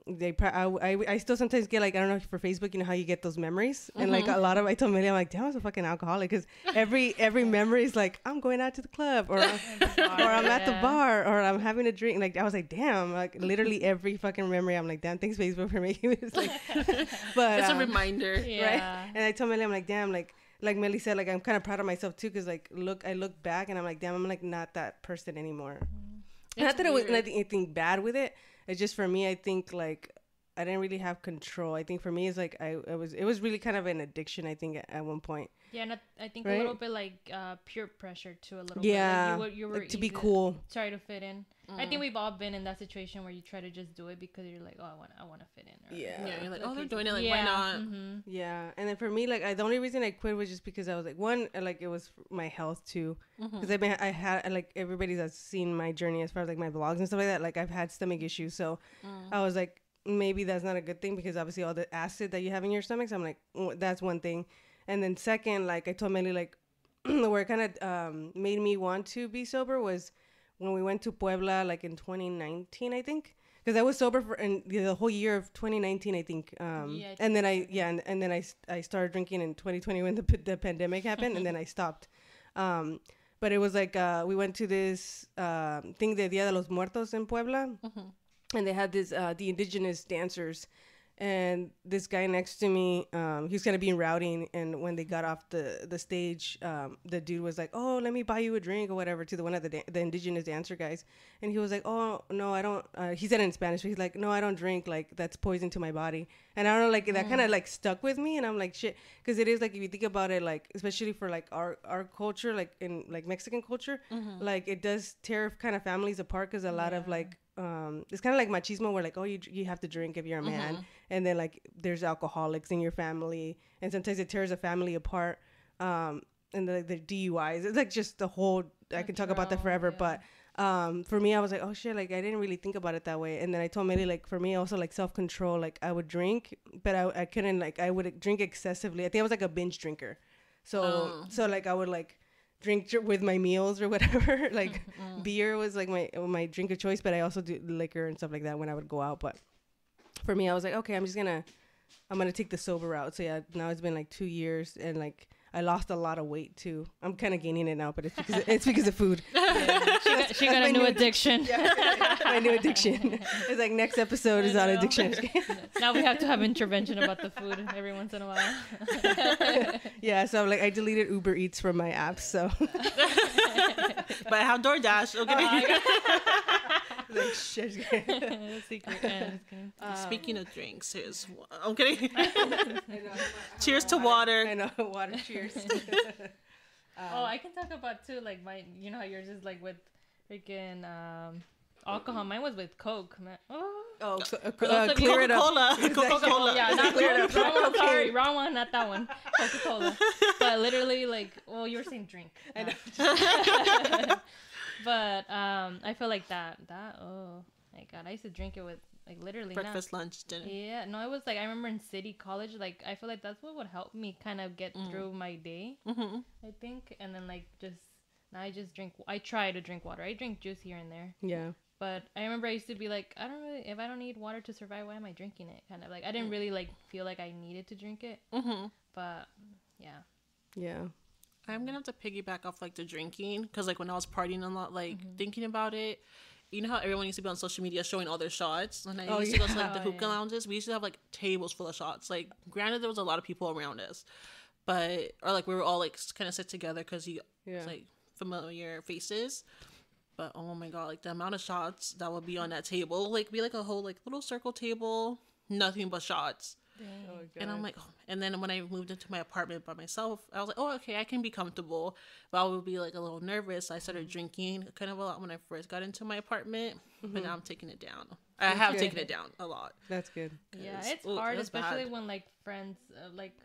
Speaker 1: they pro- I, I, I still sometimes get like i don't know for facebook you know how you get those memories and like a lot of i told Millie, i'm like damn i was a fucking alcoholic because every every memory is like i'm going out to the club or I'm, or i'm at the bar or i'm having a drink like i was like damn like literally every fucking memory i'm like damn thanks facebook for making me it's like but
Speaker 3: It's a
Speaker 1: um,
Speaker 3: reminder.
Speaker 2: Yeah.
Speaker 1: right? And I told Melly, I'm like, damn, like, like Melly said, like, I'm kind of proud of myself too, cause like, look, I look back and I'm like, damn, I'm like not that person anymore. Not
Speaker 3: It's
Speaker 1: that it was
Speaker 3: weird.
Speaker 1: anything, bad with it. It's just for me. I think like I didn't really have control. I think for me, it's like I, I was. It was really kind of an addiction. I think at, at one point.
Speaker 2: Yeah, and I- I think
Speaker 1: Right?
Speaker 2: a little bit like uh, peer pressure too. A little
Speaker 1: Yeah,
Speaker 2: bit. Like you you were
Speaker 1: like, to be cool.
Speaker 2: try to fit in. I
Speaker 3: Mm.
Speaker 2: think we've all been in that situation where you try to just do it because you're like, oh, I want, I want to fit in. or-
Speaker 1: Yeah.
Speaker 3: Yeah, you're like,
Speaker 2: Like
Speaker 3: oh, they're doing it. Like,
Speaker 2: yeah.
Speaker 3: why not?
Speaker 2: hmm
Speaker 1: Yeah, and then for me, like I, the only reason I quit was just because I was like one, uh, like it was my health too,
Speaker 3: Mm-hmm.
Speaker 1: because I've been I had like everybody that's seen my journey as far as like my vlogs and stuff like that. Like I've had stomach issues, so
Speaker 3: Mm.
Speaker 1: I was like maybe that's not a good thing because obviously all the acid that you have in your stomach. So I'm like mm, that's one thing, and then second, like I told Melly, like where it kind of um, made me want to be sober was when we went to Puebla, like in 2019, I think. Because I was sober for in the the whole year of 2019, I think. Um,
Speaker 2: Yeah, I
Speaker 1: and then I yeah, and, and then I started drinking in 2020 when the, p- the pandemic happened, and then I stopped. Um, but it was like uh, we went to this um thing de Dia de los Muertos in Puebla, and they had this uh, the indigenous dancers, and this guy next to me, um, he was kind of being rowdy, and when they got off the the stage, um, the dude was like, "Oh, let me buy you a drink or whatever," to the one of the da- the indigenous dancer guys, and he was like, "Oh no, I don't." Uh, he said it in Spanish, but he's like, "No, I don't drink. Like that's poison to my body." And I don't know, like that kind of like stuck with me, and I'm like, "Shit," because it is like if you think about it, like especially for like our our culture, like in like Mexican culture, like it does tear kind of families apart because a lot of like um it's kind of like machismo where like oh you you have to drink if you're a man. And then like there's alcoholics in your family and sometimes it tears a family apart um and the, the DUIs it's like just the whole I can talk about that forever
Speaker 2: yeah.
Speaker 1: but um for me I was like oh shit like I didn't really think about it that way. And then I told Millie like for me also like self control like I would drink but I, I couldn't like I would drink excessively. I think I was like a binge drinker. So
Speaker 3: Oh.
Speaker 1: so like I would like drink with my meals or whatever. Like
Speaker 3: Mm-hmm.
Speaker 1: beer was like my my drink of choice but I also do liquor and stuff like that when I would go out. But for me I was like okay I'm just gonna I'm gonna take the sober route. So yeah now it's been like two years and like I lost a lot of weight too. I'm kind of gaining it now but it's because it's because of food.
Speaker 2: Yeah. She got, she got a new
Speaker 1: new-
Speaker 2: addiction.
Speaker 1: my new addiction it's like next episode is on addiction
Speaker 2: now we have to have intervention about the food every once in a while.
Speaker 1: yeah so like I deleted Uber Eats from my app, so
Speaker 3: But I have DoorDash. Okay.
Speaker 1: Oh, like shit
Speaker 2: Secret. Yeah, just um, kidding.
Speaker 3: Speaking of drinks, here's I'm kidding. Cheers to water.
Speaker 1: I know water cheers uh,
Speaker 2: oh, I can talk about too. Like my, you know how yours is like with freaking um, alcohol. Mine was with Coke. Man. Oh.
Speaker 1: oh so, uh, uh, clear it up
Speaker 3: Coca-Cola. Coca-Cola.
Speaker 2: Yeah, not
Speaker 1: Clear it up.
Speaker 2: Wrong one. Sorry, wrong one. Not that one. Coca Cola. But literally, like, well, you were saying drink.
Speaker 1: I know.
Speaker 2: but um, I feel like that. That oh my god, I used to drink it with like literally not-
Speaker 3: Breakfast, lunch, dinner.
Speaker 2: Yeah, no, it was like I remember in city college. Like I feel like that's what would help me kind of get through my day.
Speaker 3: Mm-hmm.
Speaker 2: I think, and then like just now I just drink. I try to drink water. I drink juice here and there.
Speaker 1: yeah
Speaker 2: But I remember I used to be like, I don't really. If I don't need water to survive, why am I drinking it? Kind of like I didn't really like feel like I needed to drink it.
Speaker 3: Mm-hmm.
Speaker 2: But yeah,
Speaker 1: yeah
Speaker 3: I'm gonna have to piggyback off like the drinking because like when I was partying a lot, like thinking about it, you know how everyone used to be on social media showing all their shots. When I
Speaker 1: Oh,
Speaker 3: used to go to like
Speaker 2: yeah.
Speaker 3: the
Speaker 2: Oh,
Speaker 3: hookah
Speaker 2: yeah.
Speaker 3: lounges, we used to have like tables full of shots. Like granted, there was a lot of people around us, but or like we were all like kind of sit together because you
Speaker 1: yeah
Speaker 3: like familiar faces. But oh my god, like the amount of shots that would be on that table, like be like a whole like little circle table, nothing but shots.
Speaker 1: Oh,
Speaker 3: And I'm like, oh. and then when I moved into my apartment by myself, I was like, oh, okay, I can be comfortable. But I would be like a little nervous. I started drinking kind of a lot when I first got into my apartment, but now I'm taking it down. I have
Speaker 1: good.
Speaker 3: taken it down a lot.
Speaker 1: that's good
Speaker 2: Yeah, it's
Speaker 3: ooh,
Speaker 2: hard,
Speaker 3: that's
Speaker 2: especially
Speaker 3: bad.
Speaker 2: when like friends, uh, like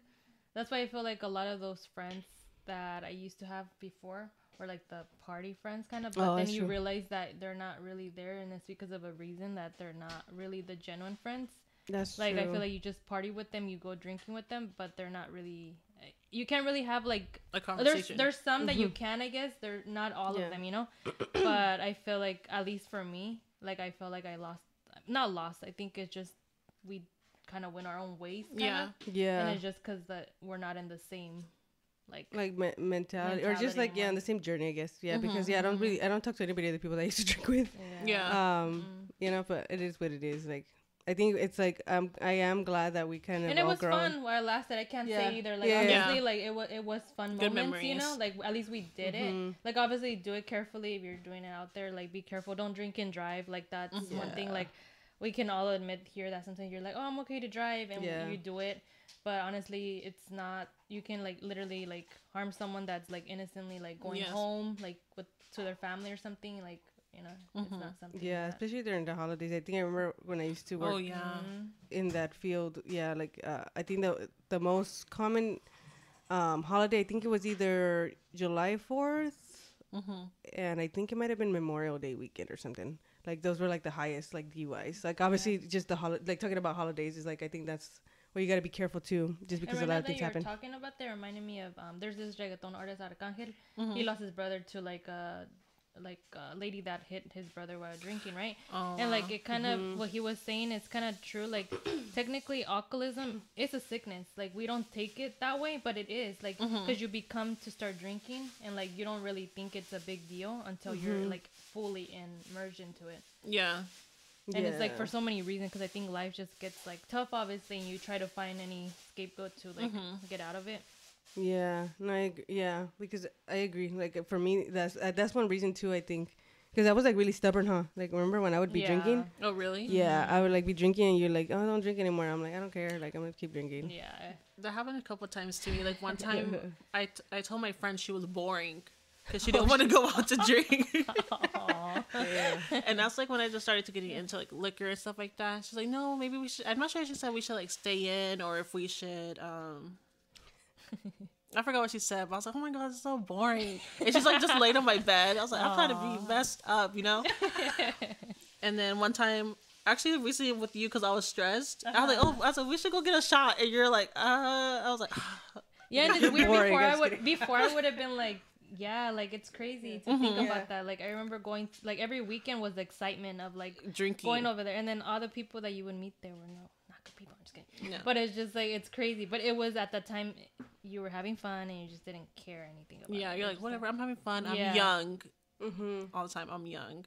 Speaker 2: that's why I feel like a lot of those friends that I used to have before were like the party friends kind of. But
Speaker 1: Oh,
Speaker 2: then you
Speaker 1: true.
Speaker 2: realize that they're not really there, and it's because of a reason that they're not really the genuine friends.
Speaker 1: that's
Speaker 2: Like
Speaker 1: true.
Speaker 2: I feel like you just party with them, you go drinking with them, but they're not really. You can't really have like
Speaker 3: A
Speaker 2: there's
Speaker 3: conversation.
Speaker 2: there's some that you mm-hmm. can I guess they're not all
Speaker 1: Yeah.
Speaker 2: of them you know but I feel like at least for me like I feel like I lost not lost I think it's just we kind of went our own ways kinda.
Speaker 3: yeah.
Speaker 1: yeah
Speaker 2: and it's just because that we're not in the same like
Speaker 1: like me- mentality, or just like yeah on the same journey i guess yeah
Speaker 3: Mm-hmm,
Speaker 1: because yeah i don't really i don't talk to anybody the people that i used to drink with
Speaker 3: Yeah.
Speaker 1: um you know but it is what it is like I think it's like um, I am glad that we kind of
Speaker 2: and it was
Speaker 1: grown.
Speaker 2: fun while it lasted. I can't
Speaker 1: Yeah.
Speaker 2: say either. Like
Speaker 1: Yeah.
Speaker 2: obviously,
Speaker 3: Yeah.
Speaker 2: like it was it was fun
Speaker 3: Good
Speaker 2: moments. You know, like at least we did
Speaker 1: Mhm.
Speaker 2: it. Like obviously, do it carefully if you're doing it out there. Like be careful. Don't drink and drive. Like that's one thing. Like we can all admit here that sometimes you're like, oh, I'm okay to drive, and
Speaker 1: Yeah.
Speaker 2: you do it. But honestly, it's not. You can like literally like harm someone that's like innocently like going
Speaker 3: Yes.
Speaker 2: home like with to their family or something. Like you know, it's
Speaker 3: Mhm.
Speaker 2: not something.
Speaker 1: Yeah,
Speaker 2: that-
Speaker 1: especially during the holidays. I think I remember when I used to work
Speaker 3: Oh yeah.
Speaker 2: Mhm.
Speaker 1: in that field. Yeah, like uh, I think the the most common um, holiday. I think it was either July Fourth,
Speaker 3: Mm-hmm.
Speaker 1: and I think it might have been Memorial Day weekend or something. Like those were like the highest like DUIs. Like obviously just the hol- like talking about holidays is like I think that's where you got to be careful too, just because a lot of things happen.
Speaker 2: talking about that reminded me of um, there's this reggaeton artist Arcangel.
Speaker 3: Mm-hmm.
Speaker 2: He lost his brother to like a like a lady that hit his brother while drinking, right?
Speaker 3: Oh,
Speaker 2: and like it kind
Speaker 1: Mm-hmm.
Speaker 2: of what he was saying is kind of true. Like technically, alcoholism is a sickness. Like we don't take it that way, but it is like because
Speaker 3: Mm-hmm.
Speaker 2: you become to start drinking, and like you don't really think it's a big deal until
Speaker 1: Mm-hmm.
Speaker 2: you're like fully in, immersed into it.
Speaker 3: yeah.
Speaker 2: And it's like for so many reasons because I think life just gets like tough, obviously, and you try to find any scapegoat to like
Speaker 3: Mm-hmm.
Speaker 2: get out of it.
Speaker 1: Yeah, no, I, ag- yeah, because I agree. Like for me, that's uh, that's one reason too. I think because I was like really stubborn, huh? Like remember when I would be
Speaker 2: Yeah.
Speaker 1: drinking?
Speaker 3: Oh really?
Speaker 1: Yeah, I would like be drinking, and you're like, oh, don't drink anymore. I'm like, I don't care. Like I'm gonna keep drinking.
Speaker 2: Yeah.
Speaker 3: That happened a couple times to me. Like one time, I, t- I told my friend she was boring because she
Speaker 2: Oh,
Speaker 3: didn't want to go out to drink. And that's like when I just started to getting into like liquor and stuff like that. She's like, no, maybe we should. I'm not sure if she said we should like stay in or if we should. um I forgot what she said, but I was like, oh my god, it's so boring. And she's like, just laid on my bed. I was like, I'm trying to be messed up, you know. and then one time. Actually, recently with you because I was stressed. I was like, "Oh, I was like, we should go get a shot," and you're like, "Uh," I was like,
Speaker 2: Yeah, and it's weird.
Speaker 1: Boring,
Speaker 2: Before I would,
Speaker 1: kidding.
Speaker 2: before I would have been like, yeah, like it's crazy to think about that. Like I remember going, like every weekend was the excitement of like
Speaker 3: drinking.
Speaker 2: going over there, and then all the people that you would meet there were no, not good people. I'm just kidding.
Speaker 3: No.
Speaker 2: But it's just like it's crazy. But it was at the time you were having fun and you just didn't care anything about.
Speaker 3: Yeah,
Speaker 2: it.
Speaker 3: you're
Speaker 2: It
Speaker 3: like,
Speaker 2: was
Speaker 3: whatever. I'm having fun. I'm
Speaker 2: Yeah.
Speaker 3: young
Speaker 1: hmm
Speaker 3: all the time. I'm young,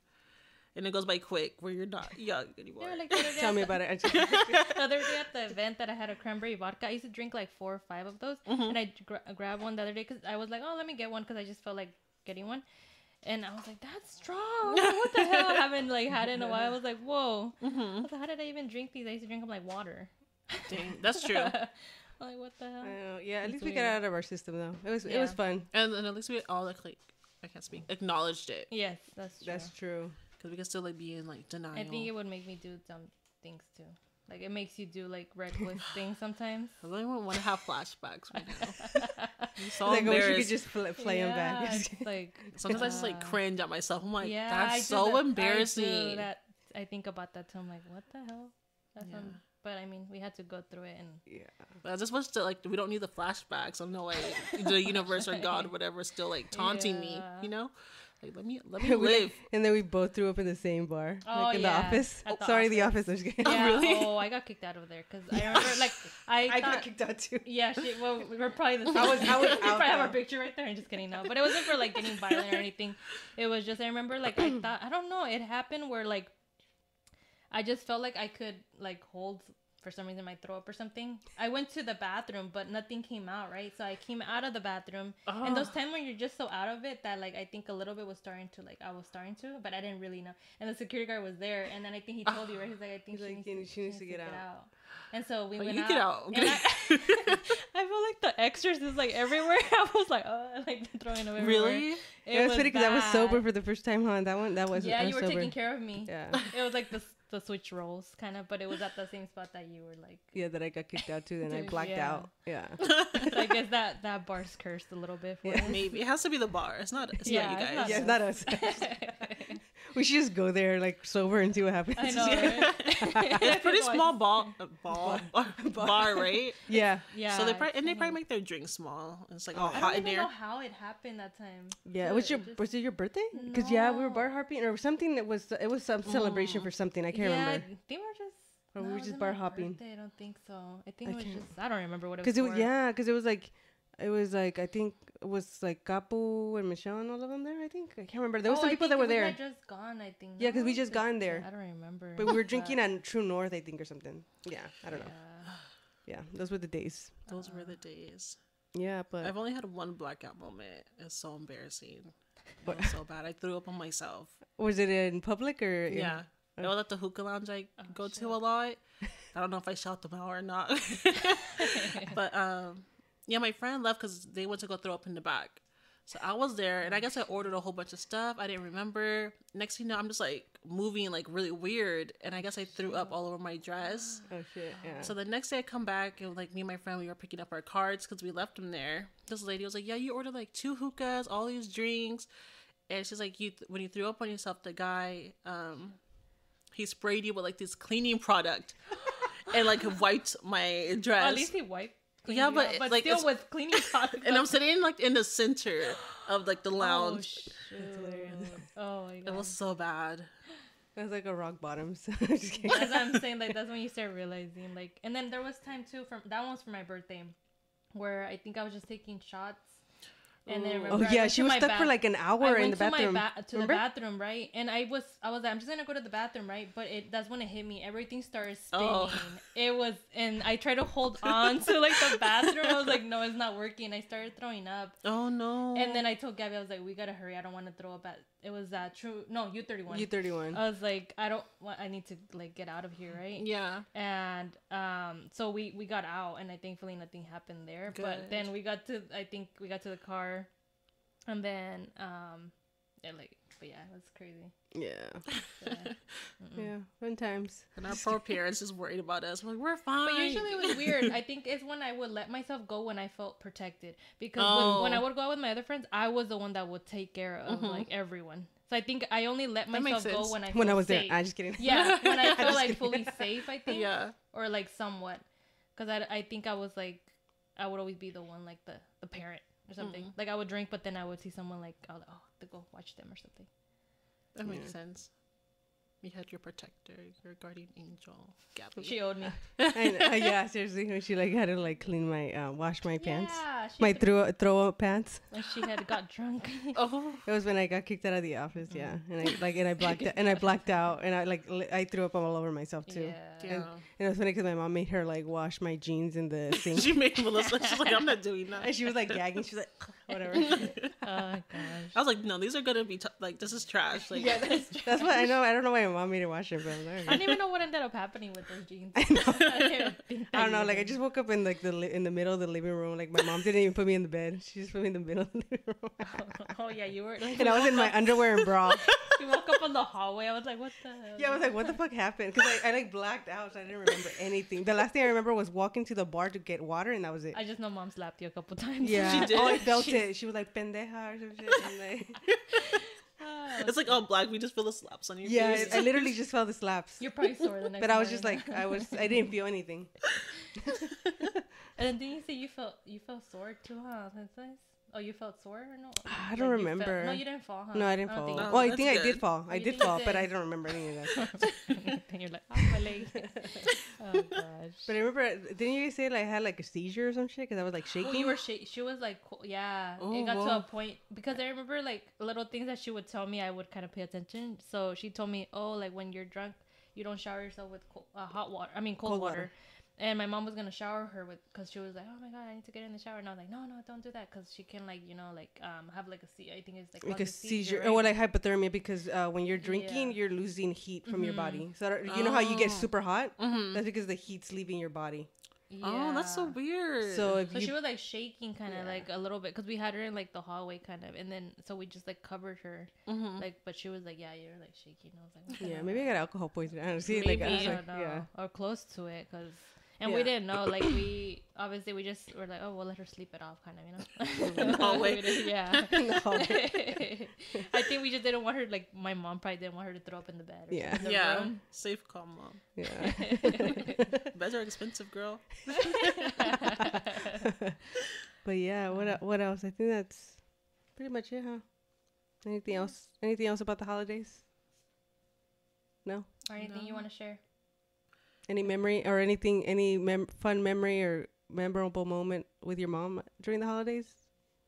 Speaker 3: and it goes by quick where you're not young anymore.
Speaker 2: Yeah, like the
Speaker 1: Tell me about it. I
Speaker 2: the other day at the event that I had a cranberry vodka, I used to drink like four or five of those, mm-hmm. and I gra- grabbed one the other day because I was like, oh, let me get one because I just felt like getting one, and I was like, that's strong. I was like, what the hell? I haven't like had it in a while. I was like, whoa. I was like, how did I even drink these? I used to drink them like water.
Speaker 3: Dang, that's true.
Speaker 2: Like, what the hell?
Speaker 1: I know, yeah, at
Speaker 2: It's
Speaker 1: least we
Speaker 2: weird.
Speaker 1: got out of our system though. It was it was fun.
Speaker 3: and then at least we all like, like I can't speak, acknowledged it
Speaker 2: Yes, that's true.
Speaker 1: That's true.
Speaker 3: Because we can still like be in like denial.
Speaker 2: I think it would make me do dumb things too. Like it makes you do like reckless things sometimes.
Speaker 3: I don't even want to have flashbacks right now. I'm so
Speaker 1: like I wish you could just fl- play them
Speaker 2: Yeah,
Speaker 1: back.
Speaker 2: it's like
Speaker 3: Sometimes I just like
Speaker 2: uh,
Speaker 3: cringe at myself. I'm like,
Speaker 2: yeah,
Speaker 3: that's
Speaker 2: do
Speaker 3: so
Speaker 2: that- I
Speaker 3: embarrassing.
Speaker 2: that I think about that too. I'm like, what the hell? That's
Speaker 3: Yeah.
Speaker 2: un- but I mean, we had to go through it, and
Speaker 1: yeah.
Speaker 3: But I just wish to like we don't need the flashbacks. I know like the universe or God or whatever is still like taunting me.
Speaker 2: Yeah.
Speaker 3: You know, like let me let me live.
Speaker 1: and then we both threw up in the same bar,
Speaker 2: Oh,
Speaker 1: like in
Speaker 2: yeah,
Speaker 1: the office.
Speaker 2: the
Speaker 1: Sorry, the
Speaker 2: office.
Speaker 1: office. I'm just kidding.
Speaker 2: yeah,
Speaker 3: really?
Speaker 2: oh, I got kicked out of there because I remember like I,
Speaker 1: I
Speaker 2: thought,
Speaker 1: got kicked out too.
Speaker 2: Yeah, she, well, we were probably the same.
Speaker 1: I was- I was
Speaker 2: we probably have our picture right there. I'm just kidding, no. But it wasn't for like getting violent or anything. It was just I remember like I thought I don't know. It happened where like I just felt like I could like hold for some reason my throw up or something. I went to the bathroom, but nothing came out. Right, so I came out of the bathroom, and those ah. times when you're just so out of it that like I think a little bit was starting to like I was starting to, but I didn't really know. And the security guard was there, and then I think he told you right. He's like, I think
Speaker 1: He's
Speaker 2: she,
Speaker 1: like,
Speaker 2: needs,
Speaker 1: "She needs to get out."
Speaker 2: And so we
Speaker 3: Like,
Speaker 2: went
Speaker 3: you
Speaker 2: out.
Speaker 3: get out.
Speaker 2: and I, I feel like the extras is like everywhere. I was like, oh, like throwing up everywhere.
Speaker 3: really?
Speaker 1: It, was funny because I was sober for the first time, huh? That one, that was
Speaker 2: Yeah,
Speaker 1: I
Speaker 2: you were
Speaker 1: sober.
Speaker 2: taking care of me.
Speaker 1: Yeah,
Speaker 2: It was like the the switch roles kind of, but it was at the same spot that you were like.
Speaker 1: yeah, that I got kicked out too. Then I blacked
Speaker 2: yeah.
Speaker 1: out. Yeah,
Speaker 2: So I guess that that bar's cursed a little bit for
Speaker 1: Yeah.
Speaker 2: us.
Speaker 3: Maybe it has to be the bar. It's not. It's
Speaker 2: Yeah,
Speaker 3: not you
Speaker 2: it's
Speaker 3: guys.
Speaker 2: not
Speaker 1: yeah, it's not us. we should just go there like sober and see what happens.
Speaker 2: I know. Right?
Speaker 3: It's pretty small ball, uh, ball, bar, right?
Speaker 1: Yeah,
Speaker 2: Yeah.
Speaker 3: so they probably and they probably make their drinks small. It's like
Speaker 1: Oh,
Speaker 3: all
Speaker 2: I
Speaker 3: hot
Speaker 2: don't
Speaker 3: in
Speaker 2: even
Speaker 3: there.
Speaker 2: know how it happened that time.
Speaker 1: yeah.
Speaker 2: So
Speaker 1: Was
Speaker 2: it
Speaker 1: your
Speaker 2: just-
Speaker 1: was it your birthday? Because yeah, we were bar hopping or something. That was it was some celebration for something. I can't
Speaker 2: yeah,
Speaker 1: remember.
Speaker 2: They were just.
Speaker 1: Or we were just bar hopping.
Speaker 2: birthday, I don't think so. I think
Speaker 1: I
Speaker 2: it was
Speaker 1: can't-
Speaker 2: just. I don't remember what it was.
Speaker 1: Because it was
Speaker 2: for.
Speaker 1: yeah, because it was like It was like I think it was like Capu and Michelle and all of them there. I think I can't remember. There was
Speaker 2: Oh,
Speaker 1: some
Speaker 2: I
Speaker 1: people
Speaker 2: think
Speaker 1: that were
Speaker 2: we
Speaker 1: there,
Speaker 2: had just gone. I think.
Speaker 1: Yeah, 'cause we just gone there.
Speaker 2: I don't remember.
Speaker 1: but we were drinking at True North, I think, or something. Yeah, I don't know.
Speaker 2: Yeah.
Speaker 1: Yeah, those were the days.
Speaker 3: Those were the days.
Speaker 1: Yeah, but
Speaker 3: I've only had one blackout moment. It's so embarrassing. It
Speaker 1: What?
Speaker 3: was so bad. I threw up on myself.
Speaker 1: was it in public or in-
Speaker 3: Yeah. It was at the hookah lounge I
Speaker 2: Oh,
Speaker 3: go
Speaker 2: shit.
Speaker 3: to a lot. I don't know if I shout them out or not. but um, yeah, my friend left because they went to go throw up in the back. So I was there, and I guess I ordered a whole bunch of stuff. I didn't remember. Next thing you know, I'm just like moving like really weird, and I guess I threw up all over my dress.
Speaker 1: Oh shit! Yeah.
Speaker 3: So the next day I come back and like me and my friend we were picking up our cards because we left them there. This lady was like, "Yeah, you ordered like two hookahs, all these drinks," and she's like, "You when you threw up on yourself, the guy um he sprayed you with like this cleaning product and like wiped my dress."
Speaker 2: at least he wiped. Cleaned
Speaker 3: Yeah, but
Speaker 2: up, but
Speaker 3: like,
Speaker 2: still with cleaning products.
Speaker 3: and I'm sitting like in the center of like the
Speaker 2: Oh,
Speaker 3: lounge.
Speaker 2: shoot. oh my god, it
Speaker 3: was so bad.
Speaker 1: It was like a rock bottom. So just kidding.
Speaker 2: That's what I'm saying. Like that's when you start realizing. Like, and then there was time too. From that one was for my birthday, where I think I was just taking shots. And then
Speaker 3: oh.
Speaker 2: remember
Speaker 1: Oh yeah,
Speaker 2: went
Speaker 1: she was
Speaker 2: my
Speaker 1: stuck for like an
Speaker 2: I
Speaker 1: hour
Speaker 2: went
Speaker 1: in the
Speaker 2: to my
Speaker 1: bathroom.
Speaker 2: ba- to
Speaker 1: Remember?
Speaker 2: the bathroom, right? And I was, I was like, I'm just gonna go to the bathroom, right? But it that's when it hit me. Everything started oh. spinning.
Speaker 3: Oh.
Speaker 2: It was, and I tried to hold on to like the bathroom. I was like, no, it's not working. I started throwing up,
Speaker 3: Oh no.
Speaker 2: and then I told Gabby, I was like, we gotta hurry. I don't want to throw up at. It was that true. No, U thirty one.
Speaker 1: You thirty one.
Speaker 2: I was like, I don't want. I need to like get out of here, right?
Speaker 3: yeah.
Speaker 2: and um so we we got out and i thankfully nothing happened there
Speaker 3: Good.
Speaker 2: but then we got to i think we got to the car and then um yeah, like but yeah it was crazy
Speaker 1: Yeah.
Speaker 2: Yeah.
Speaker 1: Yeah. Fun times.
Speaker 3: And our poor parents just worried about us. We're like, we're fine.
Speaker 2: but usually it was weird i think it's when i would let myself go when i felt protected because
Speaker 3: Oh.
Speaker 2: when, when i would go out with my other friends i was the one that would take care of like everyone so i think i only let myself go when i
Speaker 1: When I
Speaker 2: felt
Speaker 1: was there,
Speaker 2: safe.
Speaker 1: I just kidding.
Speaker 2: yeah when i feel
Speaker 1: Just
Speaker 2: like
Speaker 1: kidding.
Speaker 2: fully safe i think
Speaker 3: Yeah.
Speaker 2: or like somewhat because I, I think i was like i would always be the one like the the parent or something
Speaker 3: Mm-hmm.
Speaker 2: like i would drink but then i would see someone like oh, oh to go watch them or something
Speaker 3: That makes sense. You had your protector, your guardian angel, Gabby.
Speaker 2: she owed me
Speaker 1: I, uh, yeah, seriously, when she like had to like clean my, uh, wash my pants,
Speaker 2: yeah
Speaker 1: my
Speaker 2: did-
Speaker 1: throw throw up pants.
Speaker 2: when she had got drunk
Speaker 3: oh,
Speaker 1: It was when I got kicked out of the office. Yeah,
Speaker 2: Mm-hmm.
Speaker 1: and I like and I blacked out, and I blacked out, and I like li- I threw up all over myself too.
Speaker 2: yeah
Speaker 3: yeah.
Speaker 1: And it was funny because my mom made her like wash my jeans in the sink,
Speaker 3: she made Melissa. She's like, I'm not doing that.
Speaker 1: and she was like gagging. She was like, whatever.
Speaker 2: oh gosh
Speaker 3: I was like, no, these are gonna be t- like this is trash. Like,
Speaker 1: yeah, that's, that's what I know. I don't know why my mom made me wash it, but I'm
Speaker 2: I don't even know what ended up happening with those jeans. I, didn't even think that
Speaker 1: I don't know. Like I just woke up in like the li- in the middle of the living room. Like my mom didn't even put me in the bed. She just put me in the middle of the living room.
Speaker 2: Oh, oh yeah, you were. Like,
Speaker 1: and I was in my underwear and bra.
Speaker 2: you woke up on the hallway. I was like, what the? Hell?
Speaker 1: Yeah, I was like, what the fuck happened? Because I, I like blacked out, so I didn't remember anything. The last thing I remember was walking to the bar to get water, and that was it.
Speaker 2: I just know mom slapped you a couple times.
Speaker 1: Yeah,
Speaker 3: She did?
Speaker 1: Oh, I felt it. She was like pendeja or some shit. And like,
Speaker 2: Ah,
Speaker 3: it's like all black. We just feel the slaps on your
Speaker 1: yeah,
Speaker 3: face.
Speaker 1: Yeah, I literally just felt the slaps.
Speaker 2: You're probably sore the next.
Speaker 1: But I was just like, I was, I didn't feel anything.
Speaker 2: And then didn't you say you felt you felt sore too, huh? That's nice. Oh, you felt sore or no?
Speaker 1: I don't
Speaker 2: you
Speaker 1: remember.
Speaker 2: Felt, no, you didn't fall, huh?
Speaker 1: No, I didn't
Speaker 2: don't
Speaker 1: fall.
Speaker 2: think
Speaker 3: No.
Speaker 1: oh, I
Speaker 3: that's
Speaker 1: think I did fall. I did
Speaker 2: think you
Speaker 1: fall, but. I don't remember any of that.
Speaker 2: and you're like, oh my leg. oh gosh.
Speaker 1: But I remember, didn't you guys say like I had like a seizure or some shit? Because I was like
Speaker 2: Oh,
Speaker 1: shaking.
Speaker 2: you were sh- she was like co- yeah
Speaker 3: Oh,
Speaker 2: it got to a point because i remember like little things that she would tell me i would kind of pay attention so she told me oh like when you're drunk you don't shower yourself with co- uh, hot water i mean cold,
Speaker 1: Cold
Speaker 2: water.
Speaker 1: water.
Speaker 2: And my mom was gonna shower her with because she was like oh my god i need to get in the shower and i was like no no don't do that because she can like you know like um have like a se- i think it's like,
Speaker 1: like a
Speaker 2: a
Speaker 1: seizure,
Speaker 2: right?
Speaker 1: or well, like hypothermia, because uh, when you're drinking,
Speaker 2: Yeah. Mm-hmm.
Speaker 1: you're losing heat from your body. So I don't- you know how you get
Speaker 3: Oh.
Speaker 1: super hot?
Speaker 3: Mhm.
Speaker 1: That's because the heat's leaving your body.
Speaker 3: Oh, that's so weird.
Speaker 1: So if
Speaker 2: So
Speaker 1: you
Speaker 2: she was like shaking kind of
Speaker 1: Yeah.
Speaker 2: like a little bit because we had her in like the hallway kind of, and then so we just like covered her,
Speaker 3: Mhm.
Speaker 2: like, but she was like, yeah, you're like shaking. I was like,
Speaker 1: yeah, maybe I got alcohol poisoning. I don't see.
Speaker 2: maybe
Speaker 1: like, I was
Speaker 2: I
Speaker 1: like,
Speaker 2: don't know,
Speaker 1: yeah.
Speaker 2: or close to it, cause and we didn't know. Like we obviously we just were like, oh, we'll let her sleep it off, kind of, you know.
Speaker 3: In the hallway.
Speaker 2: We didn't- yeah.
Speaker 1: No.
Speaker 2: I think we just didn't want her. Like my mom probably didn't want her to throw up in the bed. Or
Speaker 1: Yeah.
Speaker 2: the
Speaker 3: yeah,
Speaker 2: room.
Speaker 3: safe, calm, mom.
Speaker 1: Yeah.
Speaker 3: Beds are expensive, girl.
Speaker 1: but yeah, what um, what else? I think that's pretty much it, huh? Anything else? Anything else about the holidays? No.
Speaker 2: or anything you want to share?
Speaker 1: Any memory or anything? Any mem- fun memory or memorable moment with your mom during the holidays,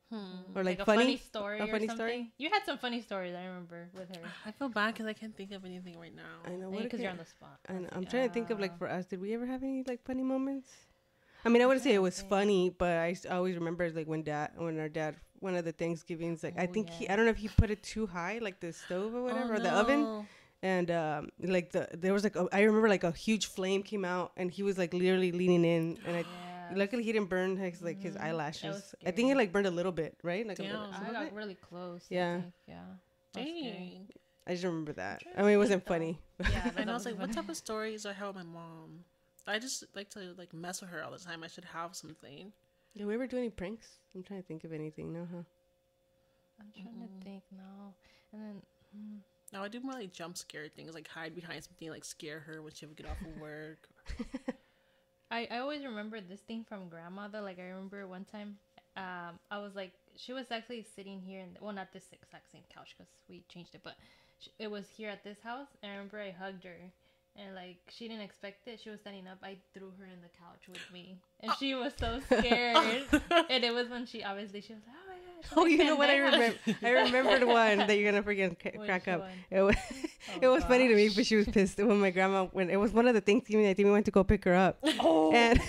Speaker 3: Hmm.
Speaker 1: or like,
Speaker 2: a
Speaker 1: funny?
Speaker 2: funny story
Speaker 1: a
Speaker 2: or
Speaker 1: funny
Speaker 2: something.
Speaker 1: story?
Speaker 2: You had some funny stories. I remember with her.
Speaker 3: I feel bad because I can't think of anything right now.
Speaker 1: I know
Speaker 2: Because you're on the spot.
Speaker 1: I am
Speaker 2: it.
Speaker 1: trying to think of like for us, did we ever have any like funny moments? I mean, I wouldn't say it was
Speaker 2: think.
Speaker 1: funny, but I always remember like when dad, when our dad, one of the Thanksgivings, like I
Speaker 2: Oh,
Speaker 1: think he. I don't know if he put it too high, like the stove or whatever,
Speaker 3: Oh,
Speaker 1: or the oven,
Speaker 3: no.
Speaker 1: And um, like the there was like a, I remember like a huge flame came out, and he was like literally leaning in, and I. Luckily, he didn't burn his like his
Speaker 2: Mhm.
Speaker 1: Eyelashes. I think
Speaker 2: scary.
Speaker 1: it like burned a little bit, right? Like a
Speaker 3: Damn.
Speaker 1: little,
Speaker 2: I got
Speaker 1: it.
Speaker 2: really close. I
Speaker 1: Yeah.
Speaker 2: think, Yeah. That was scary.
Speaker 3: Dang.
Speaker 1: I just remember that.
Speaker 2: trying
Speaker 1: I mean, it wasn't funny.
Speaker 2: Yeah.
Speaker 3: And I was like, what type of stories I have with my mom? I just like to like mess with her all the time. I should have something.
Speaker 1: Did we ever do any pranks? I'm trying to think of anything. No, huh?
Speaker 2: I'm trying
Speaker 3: Mm-mm.
Speaker 2: to think now. And then. mm,
Speaker 3: No, I do more like jump scare things, like hide behind something, like scare her when she would get off of work.
Speaker 2: I, I always remember this thing from grandmother. Like I remember one time, um, I was like, she was actually sitting here, and well, not this exact same couch because we changed it, but sh it was here at this house. And I remember I hugged her, and like she didn't expect it. She was standing up. I threw her in the couch with me, and she was so scared. and it was when she obviously she was like, oh my gosh.
Speaker 1: Oh,
Speaker 2: like,
Speaker 1: you know what I remember? I remembered one that you're gonna freaking ca- crack up.
Speaker 2: one?
Speaker 1: It was,
Speaker 2: Oh,
Speaker 1: it was funny to me, but she was pissed when my grandma when it was one of the Thanksgiving. I think we went to go pick her up,
Speaker 2: Oh,
Speaker 1: and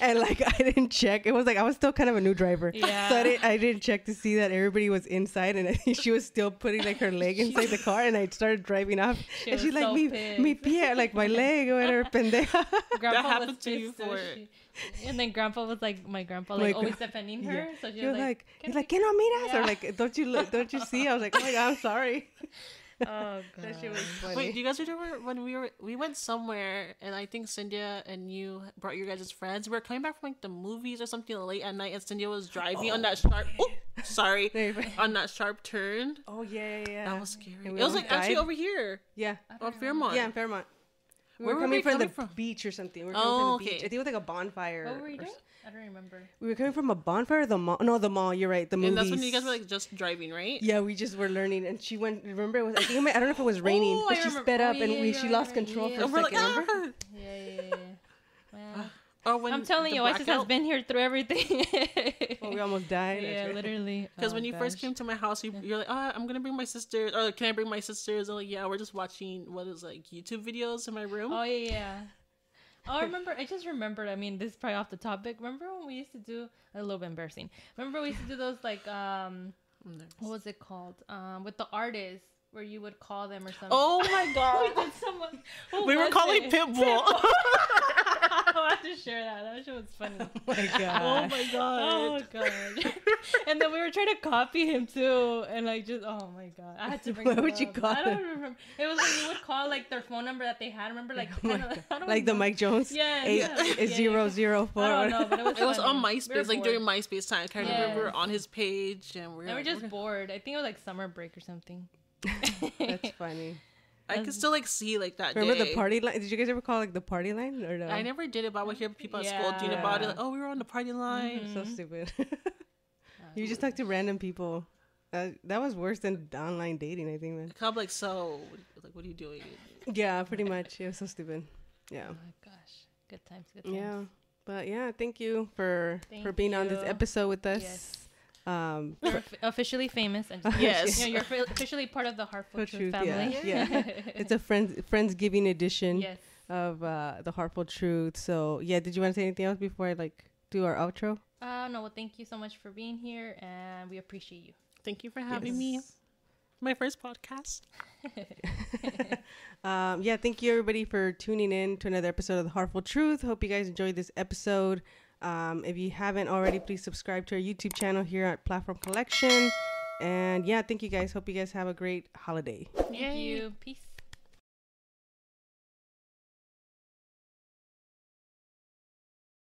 Speaker 1: and like I didn't check. It was like I was still kind of a new driver,
Speaker 2: yeah.
Speaker 1: so I didn't I didn't check to see that everybody was inside, and she was still putting like her leg inside the car, and I started driving off,
Speaker 2: She
Speaker 1: and she's like
Speaker 2: so
Speaker 1: me me
Speaker 2: pissed.
Speaker 1: pie like my leg or whatever pendeja.
Speaker 2: grandpa was
Speaker 3: happened to you
Speaker 2: pissed,
Speaker 3: for
Speaker 2: she- and then grandpa was like my grandpa
Speaker 1: My
Speaker 2: like always defending her
Speaker 1: Yeah.
Speaker 2: so she
Speaker 1: She
Speaker 2: was
Speaker 1: was
Speaker 2: like,
Speaker 1: like,
Speaker 2: "Can
Speaker 1: he's like, "Que no miras?"
Speaker 2: Yeah.
Speaker 1: Or like, "Don't you look? Don't you see?" I was like, "Oh my god, I'm sorry."
Speaker 2: oh
Speaker 1: That shit was
Speaker 2: god.
Speaker 3: Wait, do you guys remember when we were we went somewhere and I think Cynthia and you brought your guys' friends. We were coming back from like the movies or something late at night, and Cynthia was driving on that sharp. Oh, sorry,
Speaker 1: No, you're fine.
Speaker 3: on that sharp turn.
Speaker 1: oh yeah, yeah, yeah.
Speaker 3: That was scary. It was
Speaker 1: almost
Speaker 3: like actually over here
Speaker 1: yeah,
Speaker 3: on Fairmont.
Speaker 1: yeah, in Fairmont. We
Speaker 3: Where
Speaker 1: were
Speaker 3: were
Speaker 1: coming
Speaker 3: we
Speaker 1: from
Speaker 3: coming
Speaker 1: the
Speaker 3: from?
Speaker 1: beach or something. We were coming
Speaker 3: Oh,
Speaker 1: from the beach.
Speaker 3: okay.
Speaker 1: I think it was like a bonfire.
Speaker 2: what were you
Speaker 1: or
Speaker 2: doing
Speaker 1: s-
Speaker 2: i don't remember
Speaker 1: We were coming from a bonfire or the mall. No, the mall. You're right. The movies.
Speaker 3: and that's when you guys were like just driving, right?
Speaker 1: Yeah, we just were learning, and she went. Remember, it was. I think it might, I don't know if it was raining,
Speaker 2: Oh,
Speaker 1: but
Speaker 2: I
Speaker 1: she
Speaker 2: remember-
Speaker 1: sped
Speaker 2: oh,
Speaker 1: up,
Speaker 2: yeah,
Speaker 1: and we
Speaker 2: yeah,
Speaker 1: she
Speaker 2: I
Speaker 1: lost
Speaker 2: remember,
Speaker 1: control
Speaker 2: yeah.
Speaker 1: for a
Speaker 3: And we're like,
Speaker 1: second. remember?
Speaker 3: ah!
Speaker 2: yeah yeah yeah, yeah. Wow.
Speaker 3: Oh, when
Speaker 2: i'm telling
Speaker 3: the
Speaker 2: you Oisis has been here through everything
Speaker 1: Oh, we almost died.
Speaker 2: Yeah
Speaker 1: right.
Speaker 2: literally
Speaker 3: Because
Speaker 2: Oh,
Speaker 3: when you first came to my house, you, you're like, oh, I'm gonna bring my sisters. Or can I bring my sisters? I'm like, yeah, we're just watching what is like YouTube videos in my room.
Speaker 2: Oh yeah, yeah. Oh, I remember. I just remembered. I mean, this is probably off the topic. Remember when we used to do a little bit embarrassing. Remember we used to do those like um, what was it called? Um, with the artists where you would call them or something.
Speaker 3: Oh my god!
Speaker 2: we
Speaker 3: god.
Speaker 2: did someone.
Speaker 3: we were calling
Speaker 2: it?
Speaker 3: Pitbull.
Speaker 2: I have to share that. That shit was funny.
Speaker 1: Oh my god.
Speaker 3: oh my god.
Speaker 2: Oh
Speaker 3: god.
Speaker 2: god! and then we were trying to copy him too, and like just oh my god, I had to bring.
Speaker 1: What
Speaker 2: it
Speaker 1: would you
Speaker 2: up.
Speaker 1: call
Speaker 2: I don't
Speaker 1: him?
Speaker 2: remember. It was when you would call like their phone number that they had. Remember, like
Speaker 1: Oh
Speaker 2: kinda-
Speaker 1: God.
Speaker 2: I don't
Speaker 1: Like the. Mike Jones.
Speaker 2: Yeah,
Speaker 1: Eight
Speaker 2: yeah,
Speaker 1: it's
Speaker 2: yeah,
Speaker 1: zero
Speaker 2: yeah.
Speaker 1: zero four.
Speaker 2: I don't know, but it was.
Speaker 3: It was on
Speaker 2: funny. We
Speaker 3: MySpace, like during. MySpace time. I remember we were on his page and we were.
Speaker 2: And we're just
Speaker 3: we're-
Speaker 2: bored. I think it was like summer break or something.
Speaker 1: That's funny.
Speaker 3: I could still like see like that.
Speaker 1: Remember
Speaker 3: day.
Speaker 1: the party line? Did you guys ever call like the party line or no?
Speaker 3: I never did it, but I would hear people at school doing about it.
Speaker 1: Yeah.
Speaker 3: Like, oh, we were on the party line.
Speaker 2: Mhm.
Speaker 1: So stupid. you just talk to random people. Uh, that was worse than online dating, I think, man.
Speaker 3: I'm like, so, like, what are you doing?
Speaker 1: Yeah, pretty much. It was so stupid. Yeah.
Speaker 2: Oh my gosh, good times, good times.
Speaker 1: Yeah. But yeah, thank you for for
Speaker 2: Thank
Speaker 1: being on this episode with us.
Speaker 2: Yes.
Speaker 1: Um,
Speaker 2: You're of- officially famous. And
Speaker 3: Yes.
Speaker 2: you know, you're offi- officially part of the Heartful
Speaker 1: For
Speaker 2: Truth,
Speaker 1: Truth, yeah,
Speaker 2: family.
Speaker 1: yeah. it's a friends friendsgiving edition
Speaker 2: yes.
Speaker 1: of uh, the Heartful Truth. So yeah, did you want to say anything else before I like do our outro?
Speaker 2: Uh, no, well, thank you so much for being here, and we appreciate you.
Speaker 3: Thank you for having me. My first podcast.
Speaker 1: Um, yeah, thank you everybody for tuning in to another episode of the Heartful Truth. Hope you guys enjoyed this episode. Um, if you haven't already, please subscribe to our YouTube channel here at Platform Collection. And yeah, thank you guys. Hope you guys have a great holiday.
Speaker 2: Thank
Speaker 3: Yay.
Speaker 2: you. Peace.